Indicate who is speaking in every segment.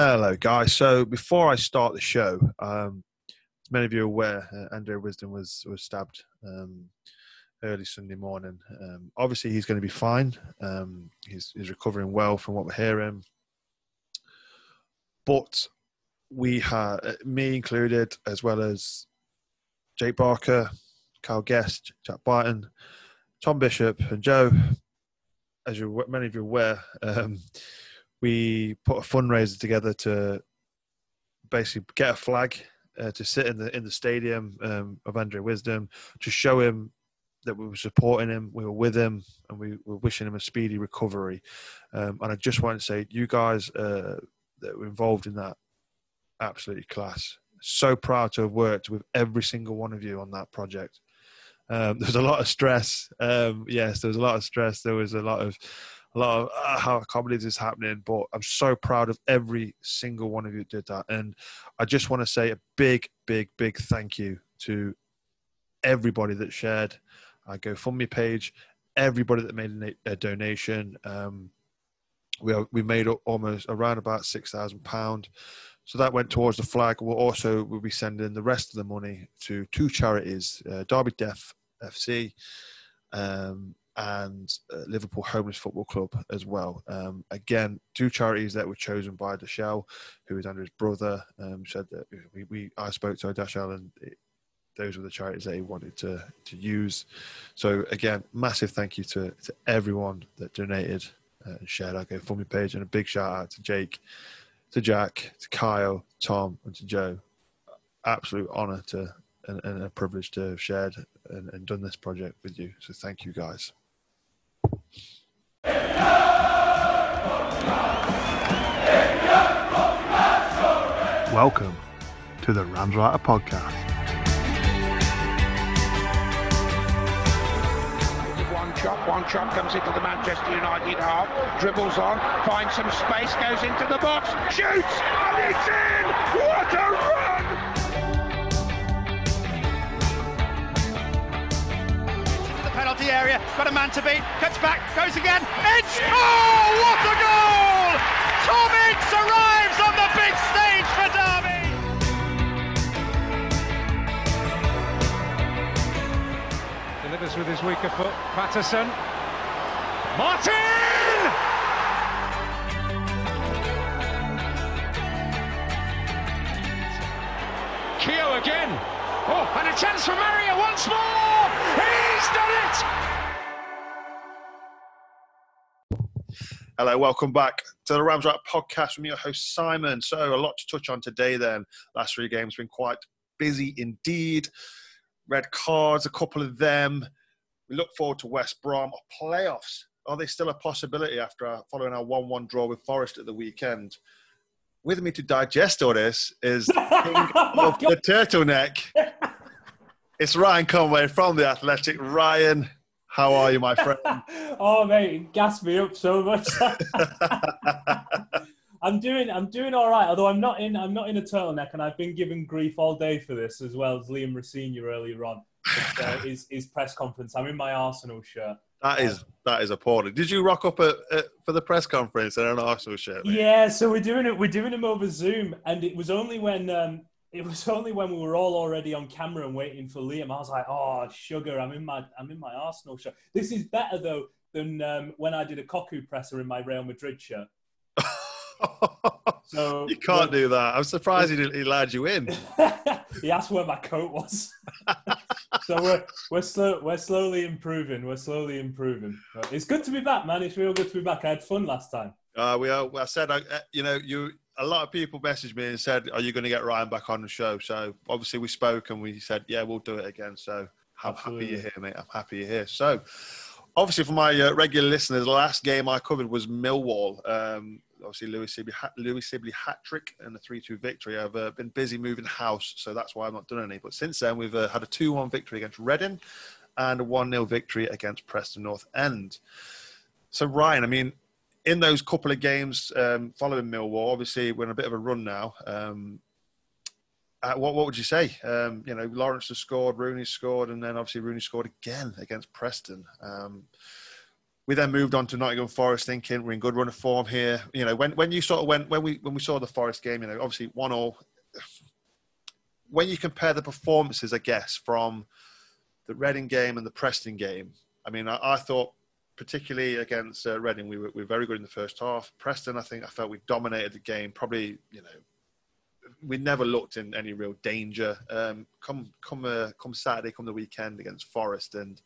Speaker 1: Hello, guys. So before I start the show, um, as many of you are aware, uh, Andre Wisdom was was stabbed um, early Sunday morning. Um, obviously, he's going to be fine. Um, he's, he's recovering well from what we're hearing. But we had, uh, me included, as well as Jake Barker, Kyle Guest, Jack Barton, Tom Bishop, and Joe. As you many of you are aware, um, we put a fundraiser together to basically get a flag uh, to sit in the in the stadium um, of Andre Wisdom to show him that we were supporting him, we were with him, and we were wishing him a speedy recovery. Um, and I just want to say, you guys uh, that were involved in that, absolutely class. So proud to have worked with every single one of you on that project. Um, there was a lot of stress. Um, yes, there was a lot of stress. There was a lot of a lot of uh, how I can't believe this is happening, but I'm so proud of every single one of you that did that. And I just want to say a big, big, big thank you to everybody that shared our GoFundMe page, everybody that made a, donation. Um, we are, we made almost around about six thousand pound, so that went towards the flag. We'll also we'll be sending the rest of the money to two charities: uh, Derby Deaf FC um, and uh, Liverpool Homeless Football Club as well. Um, again, two charities that were chosen by Dashell, who is Andrew's brother. Um, said that we, we I spoke to Dashell and it, those were the charities that he wanted to to use. So again, massive thank you to to everyone that donated uh, and shared our GoFundMe page, and a big shout out to Jake, to Jack, to Kyle, Tom, and to Joe. Absolute honour to and, a privilege to have shared and, and done this project with you. So thank you guys.
Speaker 2: Welcome to the Rams Writer Podcast.
Speaker 3: One chop, one chop comes into the Manchester United half, dribbles on, finds some space, goes into the box, shoots, and it's in! What a run!
Speaker 4: Penalty area. Got a man to beat. Cuts back. Goes again. It's Oh, what a goal! Tom arrives on the big stage for Derby.
Speaker 5: Delivers with his weaker foot. Patterson. Martin! Keogh again. Oh, and a chance for Mario once more. He's done it.
Speaker 1: Hello, welcome back to the Rams Writer podcast from your host Simon. So, a lot to touch on today. Then, last three games been quite busy indeed. Red cards, a couple of them. We look forward to West Brom playoffs. Are they still a possibility after following our one-one draw with Forest at the weekend? with me to digest all this is King oh of the turtleneck. It's Ryan Conway from the Athletic. Ryan, how are you, my friend?
Speaker 6: oh mate, it gassed me up so much. I'm doing I'm doing all right, although I'm not in I'm not in a turtleneck, and I've been given grief all day for this as well as Liam Rosenior earlier on. uh, his, his press conference. I'm in my Arsenal shirt.
Speaker 1: That is that is appalling. Did you rock up at, at, for the press conference in an Arsenal shirt?
Speaker 6: Mate? Yeah, so we're doing it. We're doing them over Zoom, and it was only when um, it was only when we were all already on camera and waiting for Liam. I was like, "Oh, sugar! I'm in my I'm in my Arsenal shirt. This is better though than um, when I did a Cocu presser in my Real Madrid shirt."
Speaker 1: so you can't do that. I'm surprised he, he allowed you in.
Speaker 6: he asked where my coat was. so we're we're slow we're slowly improving. We're slowly improving. But it's good to be back, man. It's real good to be back. I had fun last time.
Speaker 1: Uh, we are. I said, uh, you know, you. A lot of people messaged me and said, "Are you going to get Ryan back on the show?" So obviously we spoke and we said, "Yeah, we'll do it again." So I'm Absolutely. happy you're here, mate. I'm happy you're here. So obviously for my uh, regular listeners, the last game I covered was Millwall. Um, obviously Louis Sibley, Louis Sibley hat trick and a 3-2 victory. I've uh, been busy moving house, so that's why I've not done any. But since then, we've uh, had a 2-1 victory against Reading and a 1-0 victory against Preston North End. So Ryan, I mean, in those couple of games um, following Millwall, obviously we're in a bit of a run now. Um, uh, what what would you say? Um, you know, Lawrence has scored, Rooney scored, and then obviously Rooney scored again against Preston. Um, we then moved on to Nottingham Forest, thinking we're in good run of form here. You know, when when you sort of went when we when we saw the Forest game, you know, obviously one all. When you compare the performances, I guess from the Reading game and the Preston game, I mean, I, I thought particularly against uh, Reading, we were, we were very good in the first half. Preston, I think I felt we dominated the game. Probably, you know, we never looked in any real danger. Um, come come uh, come Saturday, come the weekend against Forest, and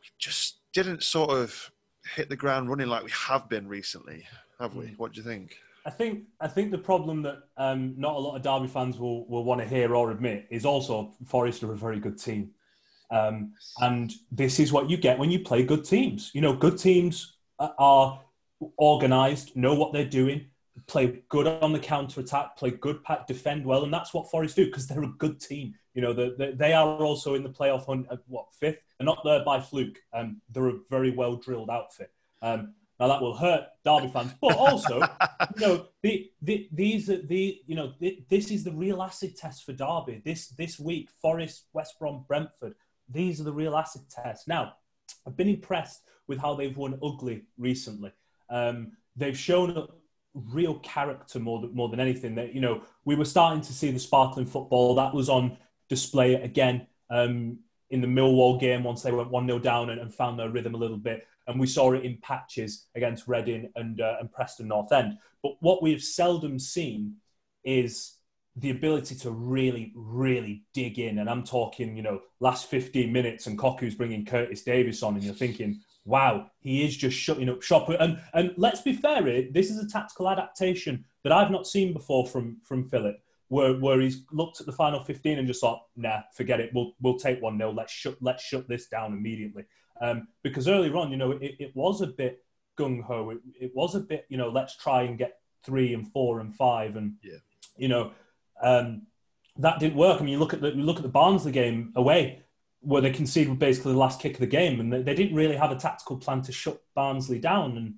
Speaker 1: we just didn't sort of hit the ground running like we have been recently, have we? What do you think?
Speaker 6: I think I think the problem that um, not a lot of Derby fans will, will want to hear or admit is also Forest are a very good team. Um, and this is what you get when you play good teams. You know, good teams are organised, know what they're doing, play good on the counter attack, play good pack, defend well, and that's what Forest do because they're a good team. You know, they, they are also in the playoff hunt at what fifth? They're not there by fluke. Um, they're a very well drilled outfit. Um, now that will hurt Derby fans, but also, you know, the, the, these are the you know the, this is the real acid test for Derby this this week. Forest, West Brom, Brentford. These are the real acid tests. Now, I've been impressed with how they've won ugly recently. Um, they've shown real character more than, more than anything. That you know, we were starting to see the sparkling football that was on display again um, in the Millwall game once they went one 0 down and, and, found their rhythm a little bit, and we saw it in patches against Reading and uh, and Preston North End. But what we've seldom seen is the ability to really, really dig in. And I'm talking, you know, last 15 minutes and Cocu's bringing Curtis Davies on, and you're thinking, wow, he is just shutting up shop. And and let's be fair, this is a tactical adaptation that I've not seen before from from Phillip, where where he's looked at the final 15 and just thought, nah, forget it. We'll we'll take one 0 Let's shut let's shut this down immediately. Um, because earlier on, you know, it, it was a bit gung ho. It, it was a bit, you know, let's try and get three and four and five, and yeah. you know, um, that didn't work. I mean, you look at the you look at the Barnsley game away where they conceded with basically the last kick of the game, and they, didn't really have a tactical plan to shut Barnsley down. And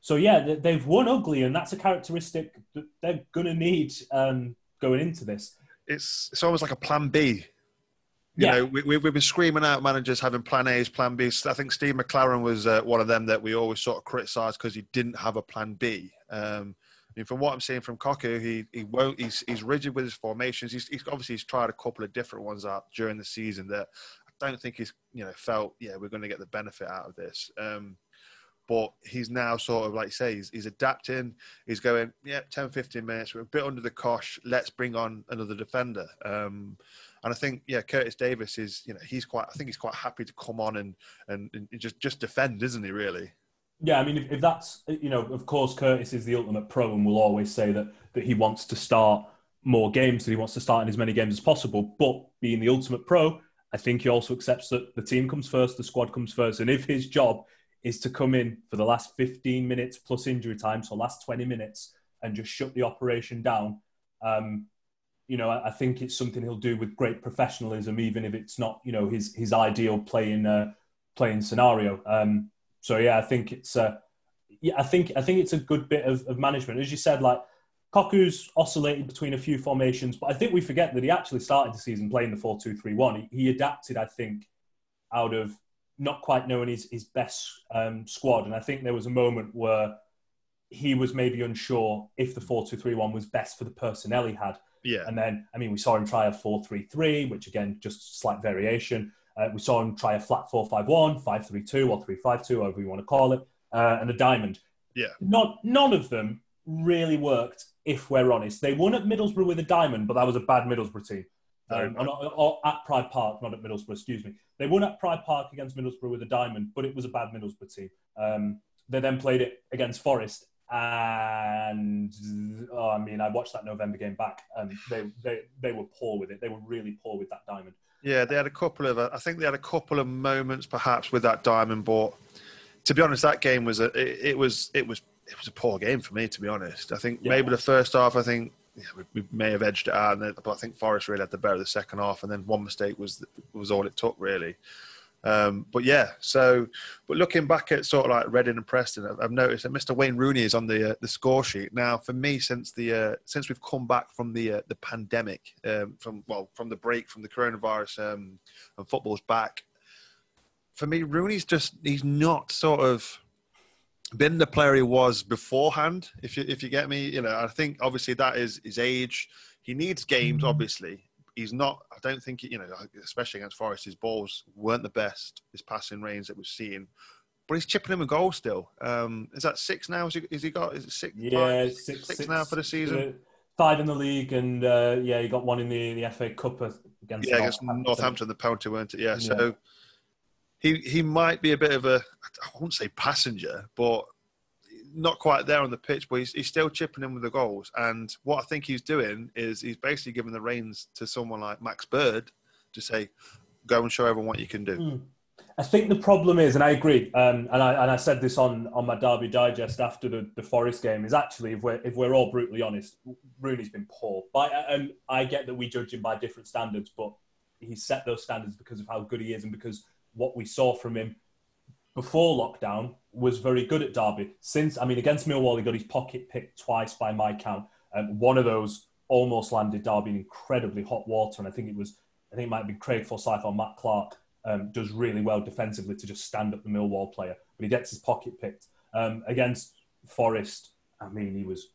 Speaker 6: so, yeah, they, have won ugly, and that's a characteristic that they're going to need um, going into this.
Speaker 1: It's it's almost like a plan B. You yeah. know, we, we, have been screaming out managers having plan A's, plan B's. I think Steve McClaren was uh, one of them that we always sort of criticised because he didn't have a plan B. Um, Mean, from what I'm seeing from Cocu, he he won't. He's he's rigid with his formations. He's, he's obviously he's tried a couple of different ones out during the season that I don't think he's you know felt yeah we're going to get the benefit out of this. Um, but he's now sort of like say he's, he's adapting. He's going yeah 10, 15 minutes. We're a bit under the cosh. Let's bring on another defender. Um, and I think yeah Curtis Davies is you know he's quite I think he's quite happy to come on and and, and just just defend, isn't he? Really.
Speaker 6: Yeah, I mean, if, if, that's you know, of course, Curtis is the ultimate pro, and will always say that that he wants to start more games, that he wants to start in as many games as possible. But being the ultimate pro, I think he also accepts that the team comes first, the squad comes first, and if his job is to come in for the last 15 minutes plus injury time, so last 20 minutes, and just shut the operation down, um, you know, I, I, think it's something he'll do with great professionalism, even if it's not, you know, his his ideal playing uh, playing scenario. Um, so yeah, I think it's uh, yeah, I think I think it's a good bit of, of management. As you said, like Cocu's oscillated between a few formations, but I think we forget that he actually started the season playing the 4 2 3 1. He, he adapted, I think, out of not quite knowing his, his best um, squad. And I think there was a moment where he was maybe unsure if the 4 2 3 1 was best for the personnel he had.
Speaker 1: Yeah.
Speaker 6: And then, I mean, we saw him try a 4 3 3, which again, just slight variation. Uh, we saw him try a flat 4-5-1, 5-3-2 or 3-5-2, however you want to call it, uh, and a diamond.
Speaker 1: Yeah.
Speaker 6: Not, none of them really worked, if we're honest. They won at Middlesbrough with a diamond, but that was a bad Middlesbrough team. Um, or, or, at Pride Park, not at Middlesbrough, excuse me. They won at Pride Park against Middlesbrough with a diamond, but it was a bad Middlesbrough team. Um, they then played it against Forest, and oh, I mean, I watched that November game back, and they, they, they were poor with it. They were really poor with that diamond.
Speaker 1: Yeah, they had a couple of. Uh, I think they had a couple of moments, perhaps, with that diamond. But to be honest, that game was a. It, it was. It was. It was a poor game for me, to be honest. I think yeah. maybe the first half. I think yeah, we, we, may have edged it out, but I think Forest really had the better of the second half, and then one mistake was was all it took, really. Um, but yeah, so but looking back at sort of like Reading and Preston, I've, noticed that Mr. Wayne Rooney is on the uh, the score sheet now. For me, since the uh, since we've come back from the uh, the pandemic, um, from well from the break from the coronavirus um, and football's back, for me, Rooney's just he's not sort of been the player he was beforehand. If you if you get me, you know, I think obviously that is his age. He needs games,
Speaker 6: Mm-hmm.
Speaker 1: obviously. He's not. I don't think you know, especially against Forest, his balls weren't the best. His passing range that we've seen, but he's chipping in a goal still. Um, is that six now? Is he, is he got? Is it six?
Speaker 6: Yeah,
Speaker 1: five,
Speaker 6: six,
Speaker 1: six now for the season.
Speaker 6: uh, five in the league, and uh, yeah, he got one in the, the FA Cup against
Speaker 1: yeah, against
Speaker 6: Northampton.
Speaker 1: Northampton, the penalty, weren't it? Yeah.
Speaker 6: Yeah.
Speaker 1: So he he might be a bit of a I won't say passenger, but not quite there on the pitch. But he's, he's still chipping in with the goals. And what I think he's doing is he's basically giving the reins to someone like Max Bird to say, "Go and show everyone what you can do."
Speaker 6: Mm. I think the problem is, and I agree, um, and I and I said this on, on my Derby Digest after the, the Forest game, is actually if we're if we're all brutally honest, Rooney's been poor. But and I get that we judge him by different standards, but he's set those standards because of how good he is and because what we saw from him before lockdown was very good at Derby. Since I mean, against Millwall, he got his pocket picked twice by my count, and one of those almost landed Derby in incredibly hot water. And I think it was, I think it might have been Craig Forsyth or Matt Clarke um, does really well defensively to just stand up the Millwall player, but he gets his pocket picked um, against Forest. I mean, he was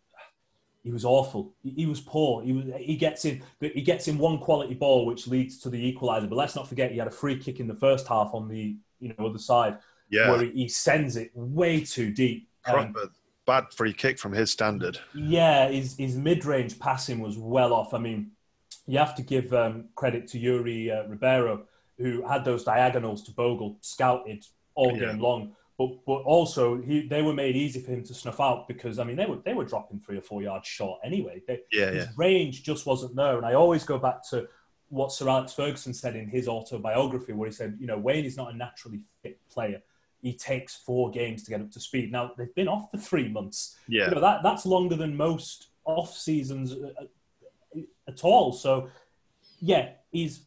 Speaker 6: he was awful. He, he was poor. He was he gets in he gets in one quality ball which leads to the equaliser. But let's not forget he had a free kick in the first half on the you know other side
Speaker 1: Yeah,
Speaker 6: where he, sends it way too deep. Um,
Speaker 1: bad free kick from his standard.
Speaker 6: yeah, his, his mid range passing was well off. I mean, you have to give um, credit to Yuri uh, Ribeiro, who had those diagonals to Bogle scouted all
Speaker 1: Yeah.
Speaker 6: game long. But, but also, he, they were made easy for him to snuff out because, I mean, they were, they were dropping three or four yards short anyway. They,
Speaker 1: Yeah,
Speaker 6: his
Speaker 1: yeah,
Speaker 6: range just wasn't there. And I always go back to what Sir Alex Ferguson said in his autobiography, where he said, you know, Wayne is not a naturally fit player. He takes four games to get up to speed. Now, they've been off for three months
Speaker 1: yeah.
Speaker 6: you know, that that's longer than most off seasons uh, uh, at all. So, yeah, he's.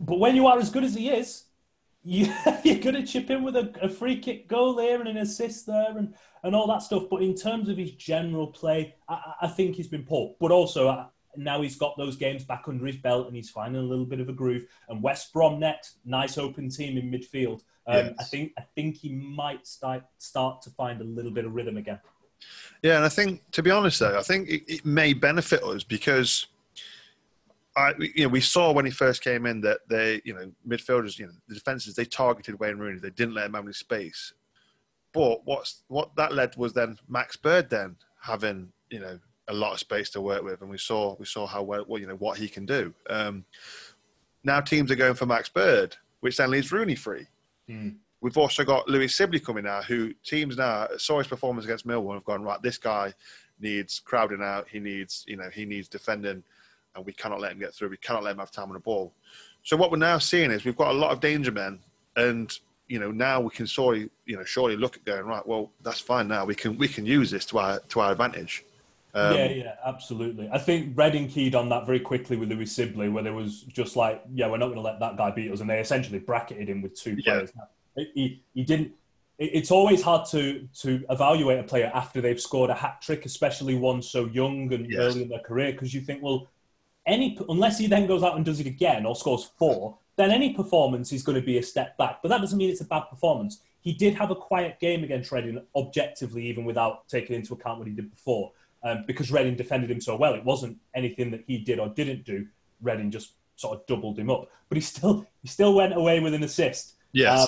Speaker 6: But when you are as good as he is, you, you're going to chip in with a, a free kick goal here and an assist there and, and all that stuff. But in terms of his general play, I, I- I think he's been poor. But also, uh, now he's got those games back under his belt and he's finding a little bit of a groove. And West Brom next, nice open team in midfield. Um,
Speaker 1: Yes.
Speaker 6: I think I think he might start start to find a little bit of rhythm again.
Speaker 1: Yeah, and I think, to be honest, though, I think it, it may benefit us because I, you know, we saw when he first came in that they, you know, midfielders, you know, the defenses they targeted Wayne Rooney, they didn't let him have any space. But what's what that led was then Max Bird then having, you know, a lot of space to work with, and we saw we saw how well, well you know, what he can do. Um, now teams are going for Max Bird, which then leaves Rooney free. We've also got Louis Sibley coming now, who teams now saw his performance against Millwall have gone right. This guy needs crowding out. He needs, you know, he needs defending, and we cannot let him get through. We cannot let him have time on the ball. So what we're now seeing is we've got a lot of danger men, and you know now we can surely, you know, surely look at going right. Well, that's fine now. We can we can use this to our to our advantage. Um,
Speaker 6: yeah, yeah, absolutely. I think Reading keyed on that very quickly with Louis Sibley, where there was just like, yeah, we're not going to let that guy beat us, and they essentially bracketed him with two
Speaker 1: Yeah.
Speaker 6: players. He, he didn't. It's always hard to to evaluate a player after they've scored a hat trick, especially one so young and
Speaker 1: Yes.
Speaker 6: early in their career, because you think, well, any unless he then goes out and does it again or scores four, then any performance is going to be a step back. But that doesn't mean it's a bad performance. He did have a quiet game against Reading, objectively, even without taking into account what he did before, um, because Reading defended him so well. It wasn't anything that he did or didn't do. Reading just sort of doubled him up, but he still he still went away with an assist.
Speaker 1: Yes.
Speaker 6: Uh,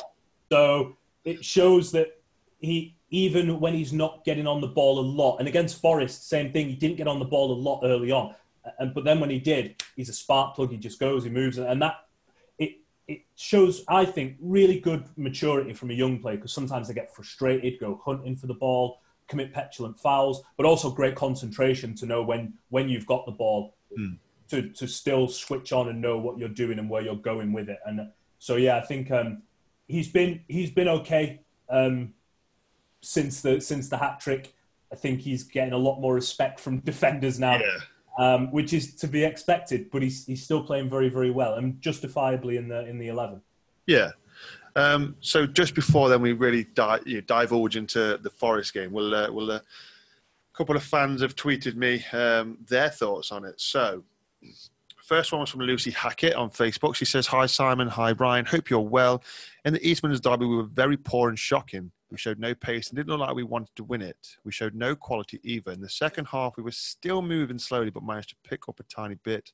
Speaker 6: so it shows that he, even when he's not getting on the ball a lot, and against Forest, same thing. He didn't get on the ball a lot early on, and but then when he did, he's a spark plug. He just goes, he moves, and that it it shows, I think, really good maturity from a young player because sometimes they get frustrated, go hunting for the ball, commit petulant fouls, but also great concentration to know when when you've got the ball to to still switch on and know what you're doing and where you're going with it. And so yeah, I think um, he's been he's been okay um, since the since the hat trick. I think he's getting a lot more respect from defenders now,
Speaker 1: Yeah.
Speaker 6: um, which is to be expected. But he's he's still playing very very well and justifiably in the in the eleven.
Speaker 1: Yeah. Um, so just before then, we really di- you know, divulge into the Forest game. We'll, uh, uh, a couple of fans have tweeted me um, their thoughts on it. So, first one was from Lucy Hackett on Facebook. She says, Hi, Simon. Hi, Brian. Hope you're well. In the East Midlands Derby, we were very poor and shocking. We showed no pace and didn't look like we wanted to win it. We showed no quality either. In the second half, we were still moving slowly, but managed to pick up a tiny bit.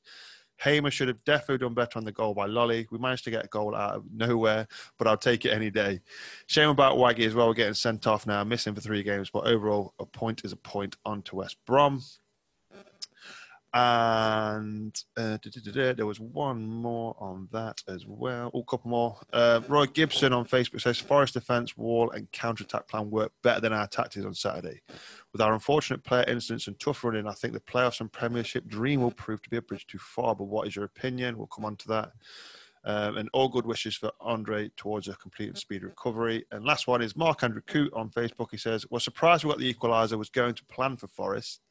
Speaker 1: Hamer should have definitely done better on the goal by Lolley. We managed to get a goal out of nowhere, but I'll take it any day. Shame about Waggy as well, getting sent off now, missing for three games, but overall, a point is a point on to West Brom. And uh, there was one more on that as well. Oh, a couple more. Uh, Roy Gibson on Facebook says Forest defence, wall, and counter attack plan worked better than our tactics on Saturday. With our unfortunate player incidents and tough running, I think the playoffs and Premiership dream will prove to be a bridge too far. But what is your opinion? We'll come on to that. Um, and all good wishes for Andre towards a complete and speedy recovery. And last one is Mark Andrew Coote on Facebook. He says, "Was surprised we got the equaliser. Was going to plan for Forest.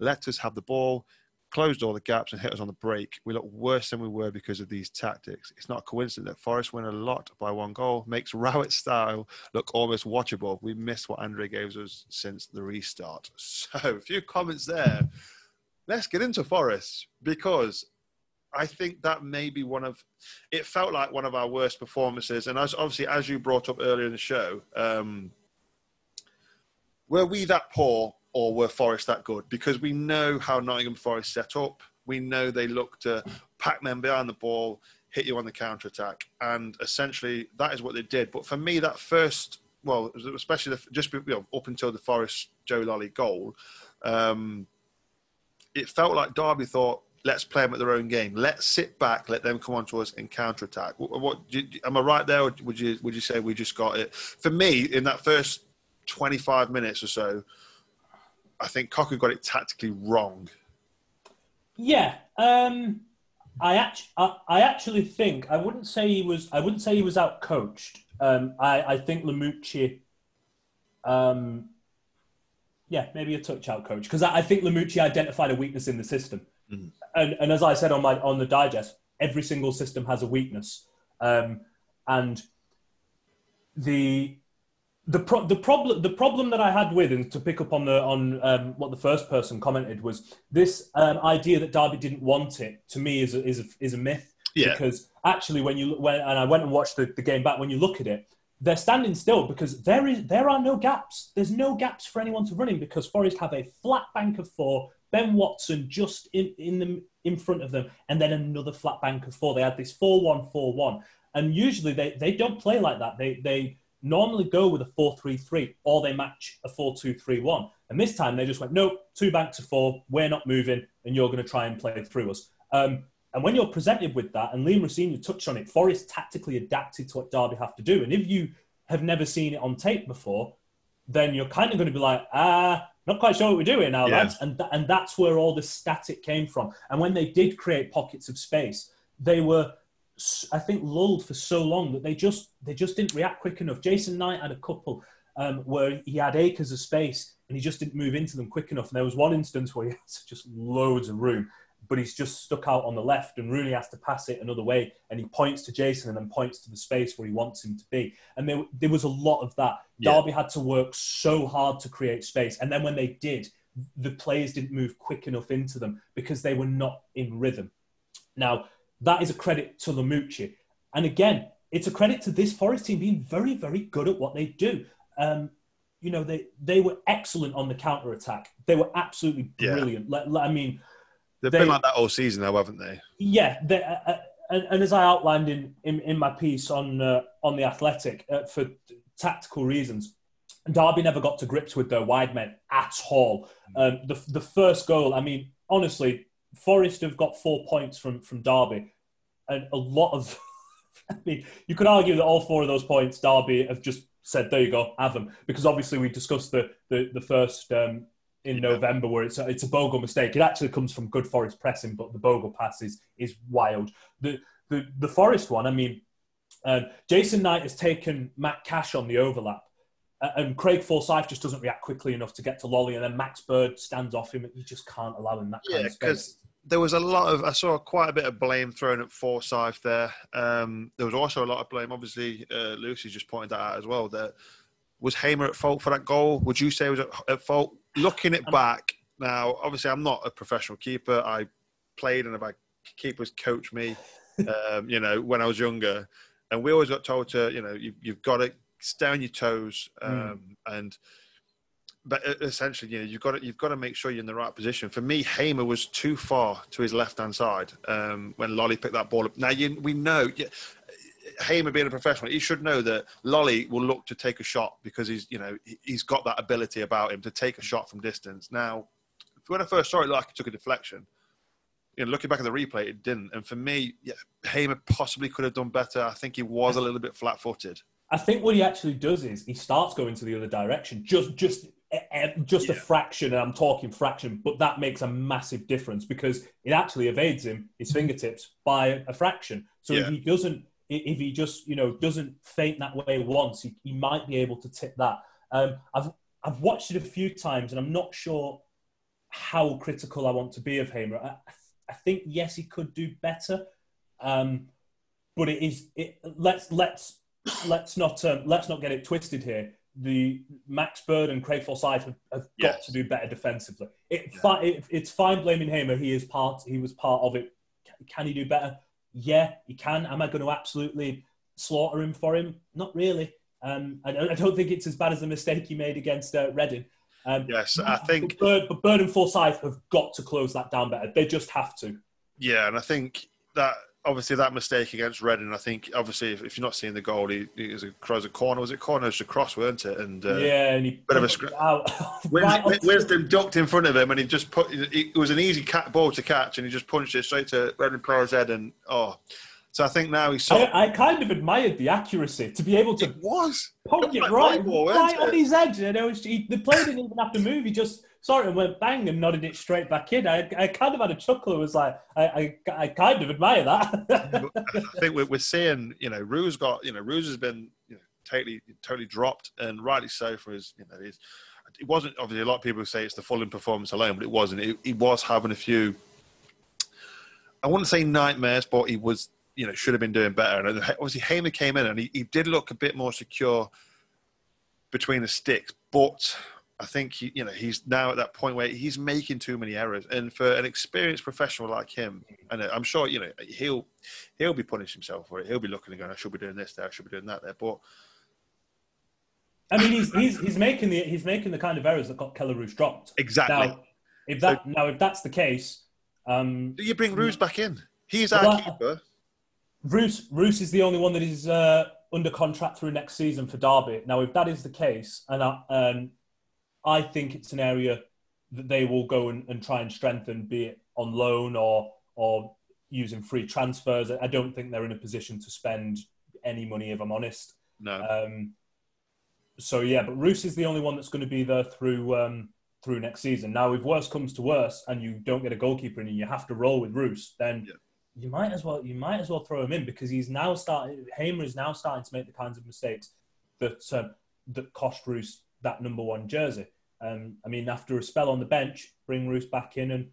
Speaker 1: Let us have the ball." Closed all the gaps and hit us on the break. We look worse than we were because of these tactics. It's not a coincidence that Forest win a lot by one goal, makes Rowett style look almost watchable. We missed what Andre gave us since the restart. So, a few comments there. Let's get into Forest because I think that may be one of. It felt like one of our worst performances, and as obviously as you brought up earlier in the show, um, were we that poor or were Forest that good? Because we know how Nottingham Forest set up. We know they look to pack men behind the ball, hit you on the counter attack, and essentially that is what they did. But for me, that first, well, especially the, just you know, up until the Forest Joe Lolley goal, um, it felt like Derby thought, let's play them at their own game. Let's sit back, let them come on to us and counter attack. What, what am I right there, or would you would you say we just got it? For me, in that first 25 minutes or so, I think Cocu got it tactically wrong.
Speaker 6: Yeah, um, I, act- I, I actually think I wouldn't say he was. I wouldn't say he was out coached. Um, I, I think Lamouchi, um, yeah, maybe a touch out coach because I, I, think Lamouchi identified a weakness in the system, mm. and and as I said on my on the digest, every single system has a weakness, um, and the the pro- the problem the problem that I had with and to pick up on the on um, what the first person commented was this um, idea that Derby didn't want it to me is a, is a, is a myth.
Speaker 1: Yeah.
Speaker 6: because actually when you when and I went and watched the, the game back when you look at it they're standing still because there is there are no gaps. There's no gaps for anyone to run in because Forest have a flat bank of four Ben Watson just in in the in front of them and then another flat bank of four. They had this 4-1-4-1 and usually they they don't play like that. They they normally go with a 4-3-3 or they match a 4-2-3-1. And this time they just went, nope, two banks of four, we're not moving, and you're going to try and play through us. Um, and when you're presented with that, and Liam Rosenior touched on it, Forest tactically adapted to what Derby have to do. And if you have never seen it on tape before, then you're kind of going to be like, ah, not quite sure what we're doing now, yeah. lads. And, th- and that's where all the static came from. And when they did create pockets of space, they were I think lulled for so long that they just they just didn't react quick enough. Jason Knight had a couple um, where he had acres of space and he just didn't move into them quick enough. And there was one instance where he had just loads of room, but he's just stuck out on the left and Rooney has to pass it another way. And he points to Jason and then points to the space where he wants him to be. And there, there was a lot of that. Yeah. Derby had to work so hard to create space. And then when they did, the players didn't move quick enough into them because they were not in rhythm. Now, that is a credit to Lamouchi. And again, it's a credit to this Forest team being very, very good at what they do. Um, you know, they, they were excellent on the counter attack. They were absolutely brilliant. Yeah. I mean,
Speaker 1: they've they, been like that all season, though, haven't they?
Speaker 6: Yeah. They, uh, uh, and, and, as I outlined in, in, in my piece on uh, on the Athletic, uh, for tactical reasons, Derby never got to grips with their wide men at all. Um, the the first goal, I mean, honestly, Forest have got four points from from Derby, and a lot of. I mean, you could argue that all four of those points Derby have just said, "There you go, have them," because obviously we discussed the the, the first um, in yeah. November where it's a, it's a Bogle mistake. It actually comes from good Forest pressing, but the Bogle pass is is wild. The the the Forest one, I mean, um, Jason Knight has taken Matt Cash on the overlap. And Craig Forsyth just doesn't react quickly enough to get to Lolley, and then Max Bird stands off him. You just can't allow him that kind yeah, of space
Speaker 1: there was a lot of I saw quite a bit of blame thrown at Forsyth there. Um, there was also a lot of blame. Obviously, uh, Lucy just pointed that out as well. That was Hamer at fault for that goal. Would you say was at, at fault? Looking it back now, obviously, I'm not a professional keeper. I played and if I've keepers coached me, um, you know, when I was younger, and we always got told to, you know, you, you've got to stay on your toes, um, and but essentially, you know, you've got to you've got to make sure you're in the right position. For me, Hamer was too far to his left hand side um, when Lolley picked that ball up. Now you, we know. yeah, Hamer being a professional, he should know that Lolley will look to take a shot because he's, you know, he- he's got that ability about him to take a shot from distance. Now, when I first saw it, like he took a deflection. You know, looking back at the replay, it didn't. And for me, yeah, Hamer possibly could have done better. I think he was a little bit flat-footed.
Speaker 6: I think what he actually does is he starts going to the other direction, just just just a fraction. And I'm talking fraction, but that makes a massive difference because it actually evades him his fingertips by a fraction. So if he doesn't, if he just you know doesn't feint that way once, he, he might be able to tip that. Um, I've I've watched it a few times, and I'm not sure how critical I want to be of Hamer. I, I think yes, he could do better, um, but it is. It, let's let's let's not um, let's not get it twisted here. The Max Bird and Craig Forsyth have, have got to do better defensively. It, fi- it, it's fine blaming Hamer. He is part. He was part of it. Can, he do better? Yeah, he can. Am I going to absolutely slaughter him for him? Not really. Um, I, don't- I don't think it's as bad as the mistake he made against uh, Reading. Um,
Speaker 1: Yes, I think
Speaker 6: but Bird, but Bird and Forsyth have got to close that down better. They just have to.
Speaker 1: Yeah, and I think that obviously that mistake against Reading. I think obviously if, if you're not seeing the goal, he, he was a cross a corner. Was it corner? It was a cross, weren't it? And uh,
Speaker 6: yeah, and he
Speaker 1: bit of a scr-
Speaker 6: right
Speaker 1: Wisdom ducked in front of him, and he just put. It it was an easy cat ball to catch, and he just punched it straight to Reading player's head. And oh, so I think now he's sort. of-
Speaker 6: I, I kind of admired the accuracy to be able to
Speaker 1: it was.
Speaker 6: poke it
Speaker 1: like
Speaker 6: right,
Speaker 1: volleyball,
Speaker 6: right on
Speaker 1: it?
Speaker 6: his edge. You know, he, the player didn't even have to move. He just saw it went bang and nodded it straight back in. I, I kind of had a chuckle. It was like, I, I, I kind of admire that.
Speaker 1: I think we're, we're seeing, you know, Rue's got, you know, Rue's has been, you know, totally, totally dropped, and rightly so for his, you know, his. It wasn't obviously a lot of people say it's the Fulham performance alone, but it wasn't. He, he was having a few. I wouldn't say nightmares, but he was, you know, should have been doing better. And obviously, Hamer came in and he, he did look a bit more secure between the sticks, but I think he, you know, he's now at that point where he's making too many errors. And for an experienced professional like him, and I'm sure, you know, he'll he'll be punishing himself for it. He'll be looking and going, I should be doing this there, I should be doing that there. But
Speaker 6: I mean, he's, he's, he's making the he's making the kind of errors that got Kelle Roos dropped.
Speaker 1: exactly.
Speaker 6: Now, if that now if that's the case, um,
Speaker 1: Do you bring Roos back in? He's our
Speaker 6: I-
Speaker 1: keeper.
Speaker 6: Roos, Roos is the only one that is uh, under contract through next season for Derby. Now, if that is the case, and I, um, I think it's an area that they will go and, and try and strengthen, be it on loan or or using free transfers. I don't think they're in a position to spend any money, if I'm honest.
Speaker 1: No.
Speaker 6: Um, so yeah, but Roos is the only one that's going to be there through um, through next season. Now, if worse comes to worse, and you don't get a goalkeeper in, and you have to roll with Roos, then
Speaker 1: Yeah.
Speaker 6: you might as well you might as well throw him in because he's now starting. Hamer is now starting to make the kinds of mistakes that um, that cost Roos that number one jersey. Um, I mean, after a spell on the bench, bring Roos back in, and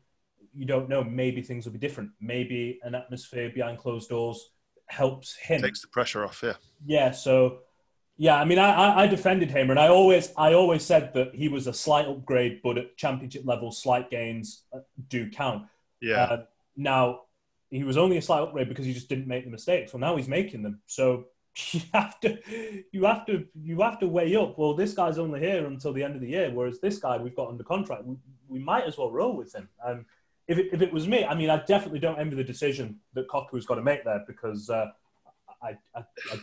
Speaker 6: you don't know. Maybe things will be different. Maybe an atmosphere behind closed doors helps him
Speaker 1: Takes the pressure off, yeah.
Speaker 6: yeah so yeah i mean I, I defended Hamer and i always i always said that he was a slight upgrade but at championship level slight gains uh, do count
Speaker 1: Yeah.
Speaker 6: uh, now he was only a slight upgrade because he just didn't make the mistakes well now he's making them so you have to you have to you have to weigh up well this guy's only here until the end of the year whereas this guy we've got under contract we, we might as well roll with him um, if it, if it was me, I mean, I definitely don't envy the decision that Cocu's got to make there because uh, I, I, I,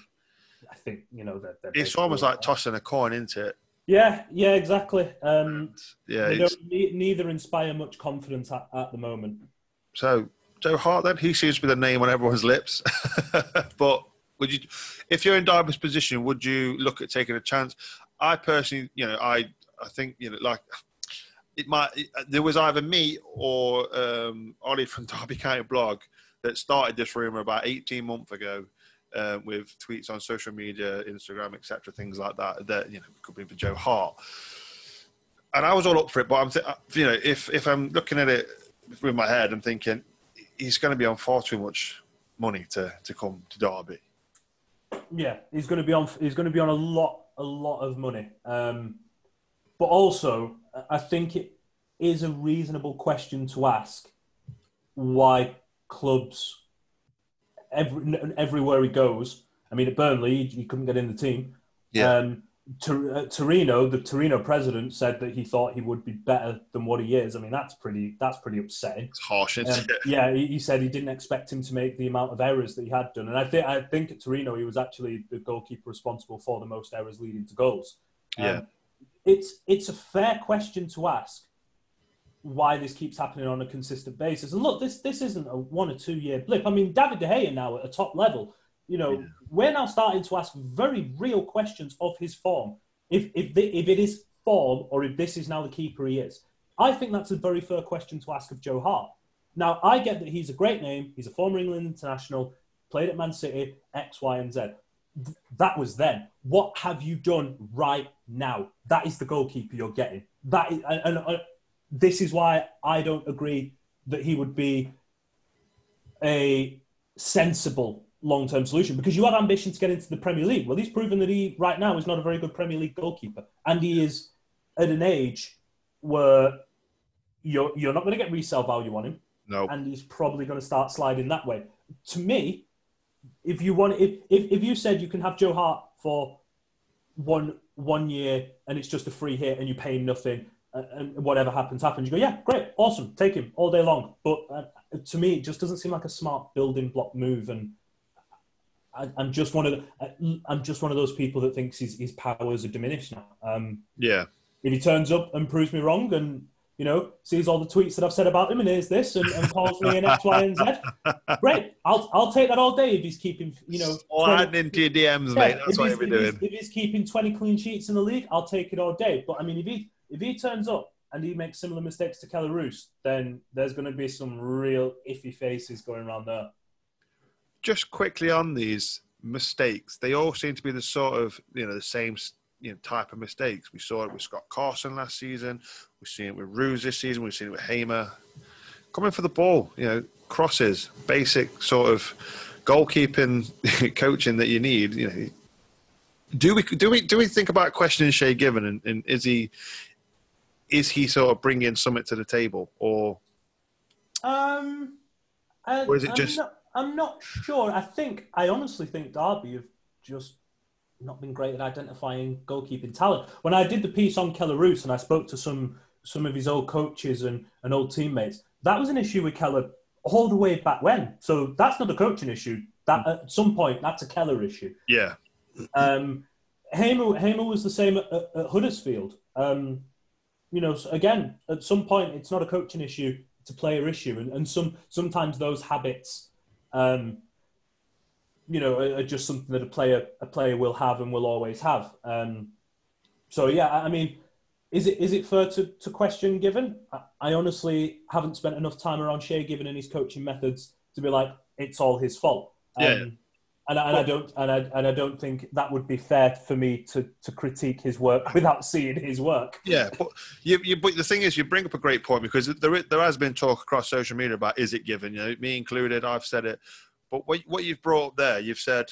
Speaker 6: I think you know that
Speaker 1: it's almost like tossing a coin into it.
Speaker 6: yeah, yeah, exactly. Um,
Speaker 1: Yeah.
Speaker 6: they
Speaker 1: it's-
Speaker 6: ne- neither inspire much confidence at, at the moment.
Speaker 1: So Joe Hart, then he seems to be the name on everyone's lips. but would you, if you're in Derby's position, would you look at taking a chance? I personally, you know, I I think you know, like it might. There was either me or um, Ollie from Derby County Blog that started this rumor about 18 months ago. Uh, with tweets on social media, Instagram, etc., things like that. That you know could be for Joe Hart, and I was all up for it. But I'm, th- you know, if if I'm looking at it with my head, I'm thinking he's going to be on far too much money to, to come to Derby.
Speaker 6: Yeah, he's going to be on. He's going to be on a lot, a lot of money. Um, but also, I think it is a reasonable question to ask why clubs every, everywhere he goes. I mean, at Burnley, he couldn't get in the team.
Speaker 1: Yeah.
Speaker 6: Um, Tor- uh, Torino, the Torino president said that he thought he would be better than what he is. I mean, that's pretty that's pretty upsetting.
Speaker 1: It's harsh, isn't
Speaker 6: Um,
Speaker 1: it?
Speaker 6: yeah, he, he said he didn't expect him to make the amount of errors that he had done, and I think I think at Torino he was actually the goalkeeper responsible for the most errors leading to goals. Um,
Speaker 1: Yeah.
Speaker 6: it's it's a fair question to ask why this keeps happening on a consistent basis. And look, this this isn't a one or two year blip. I mean, David De Gea now at a top level. You know,
Speaker 1: Yeah.
Speaker 6: we're now starting to ask very real questions of his form. If if the, if it is form or if this is now the keeper he is, I think that's a very fair question to ask of Joe Hart. Now, I get that he's a great name. He's a former England international, played at Man City, X, Y, and Z. Th- That was then. What have you done right now? That is the goalkeeper you're getting. That is, and, and, uh, this is why I don't agree that he would be a sensible long-term solution because you have ambition to get into the Premier League. Well, he's proven that he right now is not a very good Premier League goalkeeper, and he is at an age where you're you're not going to get resale value on him
Speaker 1: No.
Speaker 6: and he's probably going to start sliding that way. To me, if you want, if, if if you said you can have Joe Hart for one one year and it's just a free hit and you pay him nothing and, and whatever happens happens, you go, yeah, great, awesome, take him all day long. But uh, to me, it just doesn't seem like a smart building block move and. I, I'm just one of the, I'm just one of those people that thinks his, his powers are diminished now. Um,
Speaker 1: Yeah.
Speaker 6: if he turns up and proves me wrong and you know sees all the tweets that I've said about him and hears this and, and calls me an X, Y, and Z, great. I'll I'll take that all day if he's keeping you know. 20
Speaker 1: Sliding into your DMs,
Speaker 6: yeah,
Speaker 1: mate. That's what you'll be
Speaker 6: if, he's,
Speaker 1: doing.
Speaker 6: if he's keeping twenty clean sheets in the league, I'll take it all day. But I mean, if he if he turns up and he makes similar mistakes to Kelle Roos, then there's going to be some real iffy faces going around there.
Speaker 1: Just quickly on these mistakes, they all seem to be the sort of you know the same you know type of mistakes. We saw it with Scott Carson last season. We've seen it with Roos this season. We've seen it with Hamer. Coming for the ball, you know, crosses, basic sort of goalkeeping coaching that you need. You know, do we do we do we think about questioning Shay Given and, and is he is he sort of bringing something to the table or
Speaker 6: Um, I,
Speaker 1: Or is it
Speaker 6: I'm
Speaker 1: just-
Speaker 6: Not, I'm not sure. I think I honestly think Derby have just not been great at identifying goalkeeping talent. When I did the piece on Kelle Roos and I spoke to some some of his old coaches and, and old teammates, that was an issue with Kelle all the way back when. So that's not a coaching issue. That at some point that's a Kelle issue.
Speaker 1: yeah
Speaker 6: Um, Hamer, Hamer was the same at, at, at Huddersfield. Um, you know, again, at some point, it's not a coaching issue; it's a player issue, and, and some sometimes those habits, um, you know, are, are just something that a player a player will have and will always have. Um, so yeah, I mean, is it is it fair to, to question Given? I, I honestly haven't spent enough time around Shay Given and his coaching methods to be like it's all his fault. Um,
Speaker 1: Yeah.
Speaker 6: And, I- and I don't and I, and I don't think that would be fair for me to, to critique his work without seeing his work.
Speaker 1: Yeah, but you, you, but the thing is, you bring up a great point because there is- there has been talk across social media about is it given? You know, me included. I've said it, but what what you've brought up there, you've said,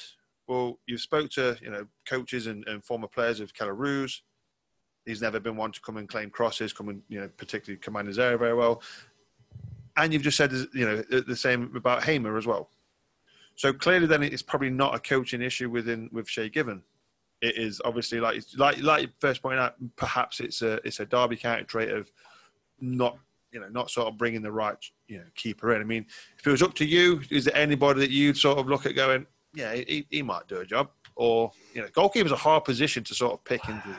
Speaker 1: well, you've spoke to you know coaches and, and former players of Kelle Roos. He's never been one to come and claim crosses, come and you know particularly command his area very well. And you've just said you know the same about Hamer as well. So clearly, then it's probably not a coaching issue within with Shay Given. It is obviously like like like you first pointed out. Perhaps it's a it's a Derby County trait of not you know not sort of bringing the right you know keeper in. I mean, if it was up to you, is there anybody that you'd sort of look at going, yeah, he, he might do a job, or you know, goalkeeper's a hard position to sort of pick into.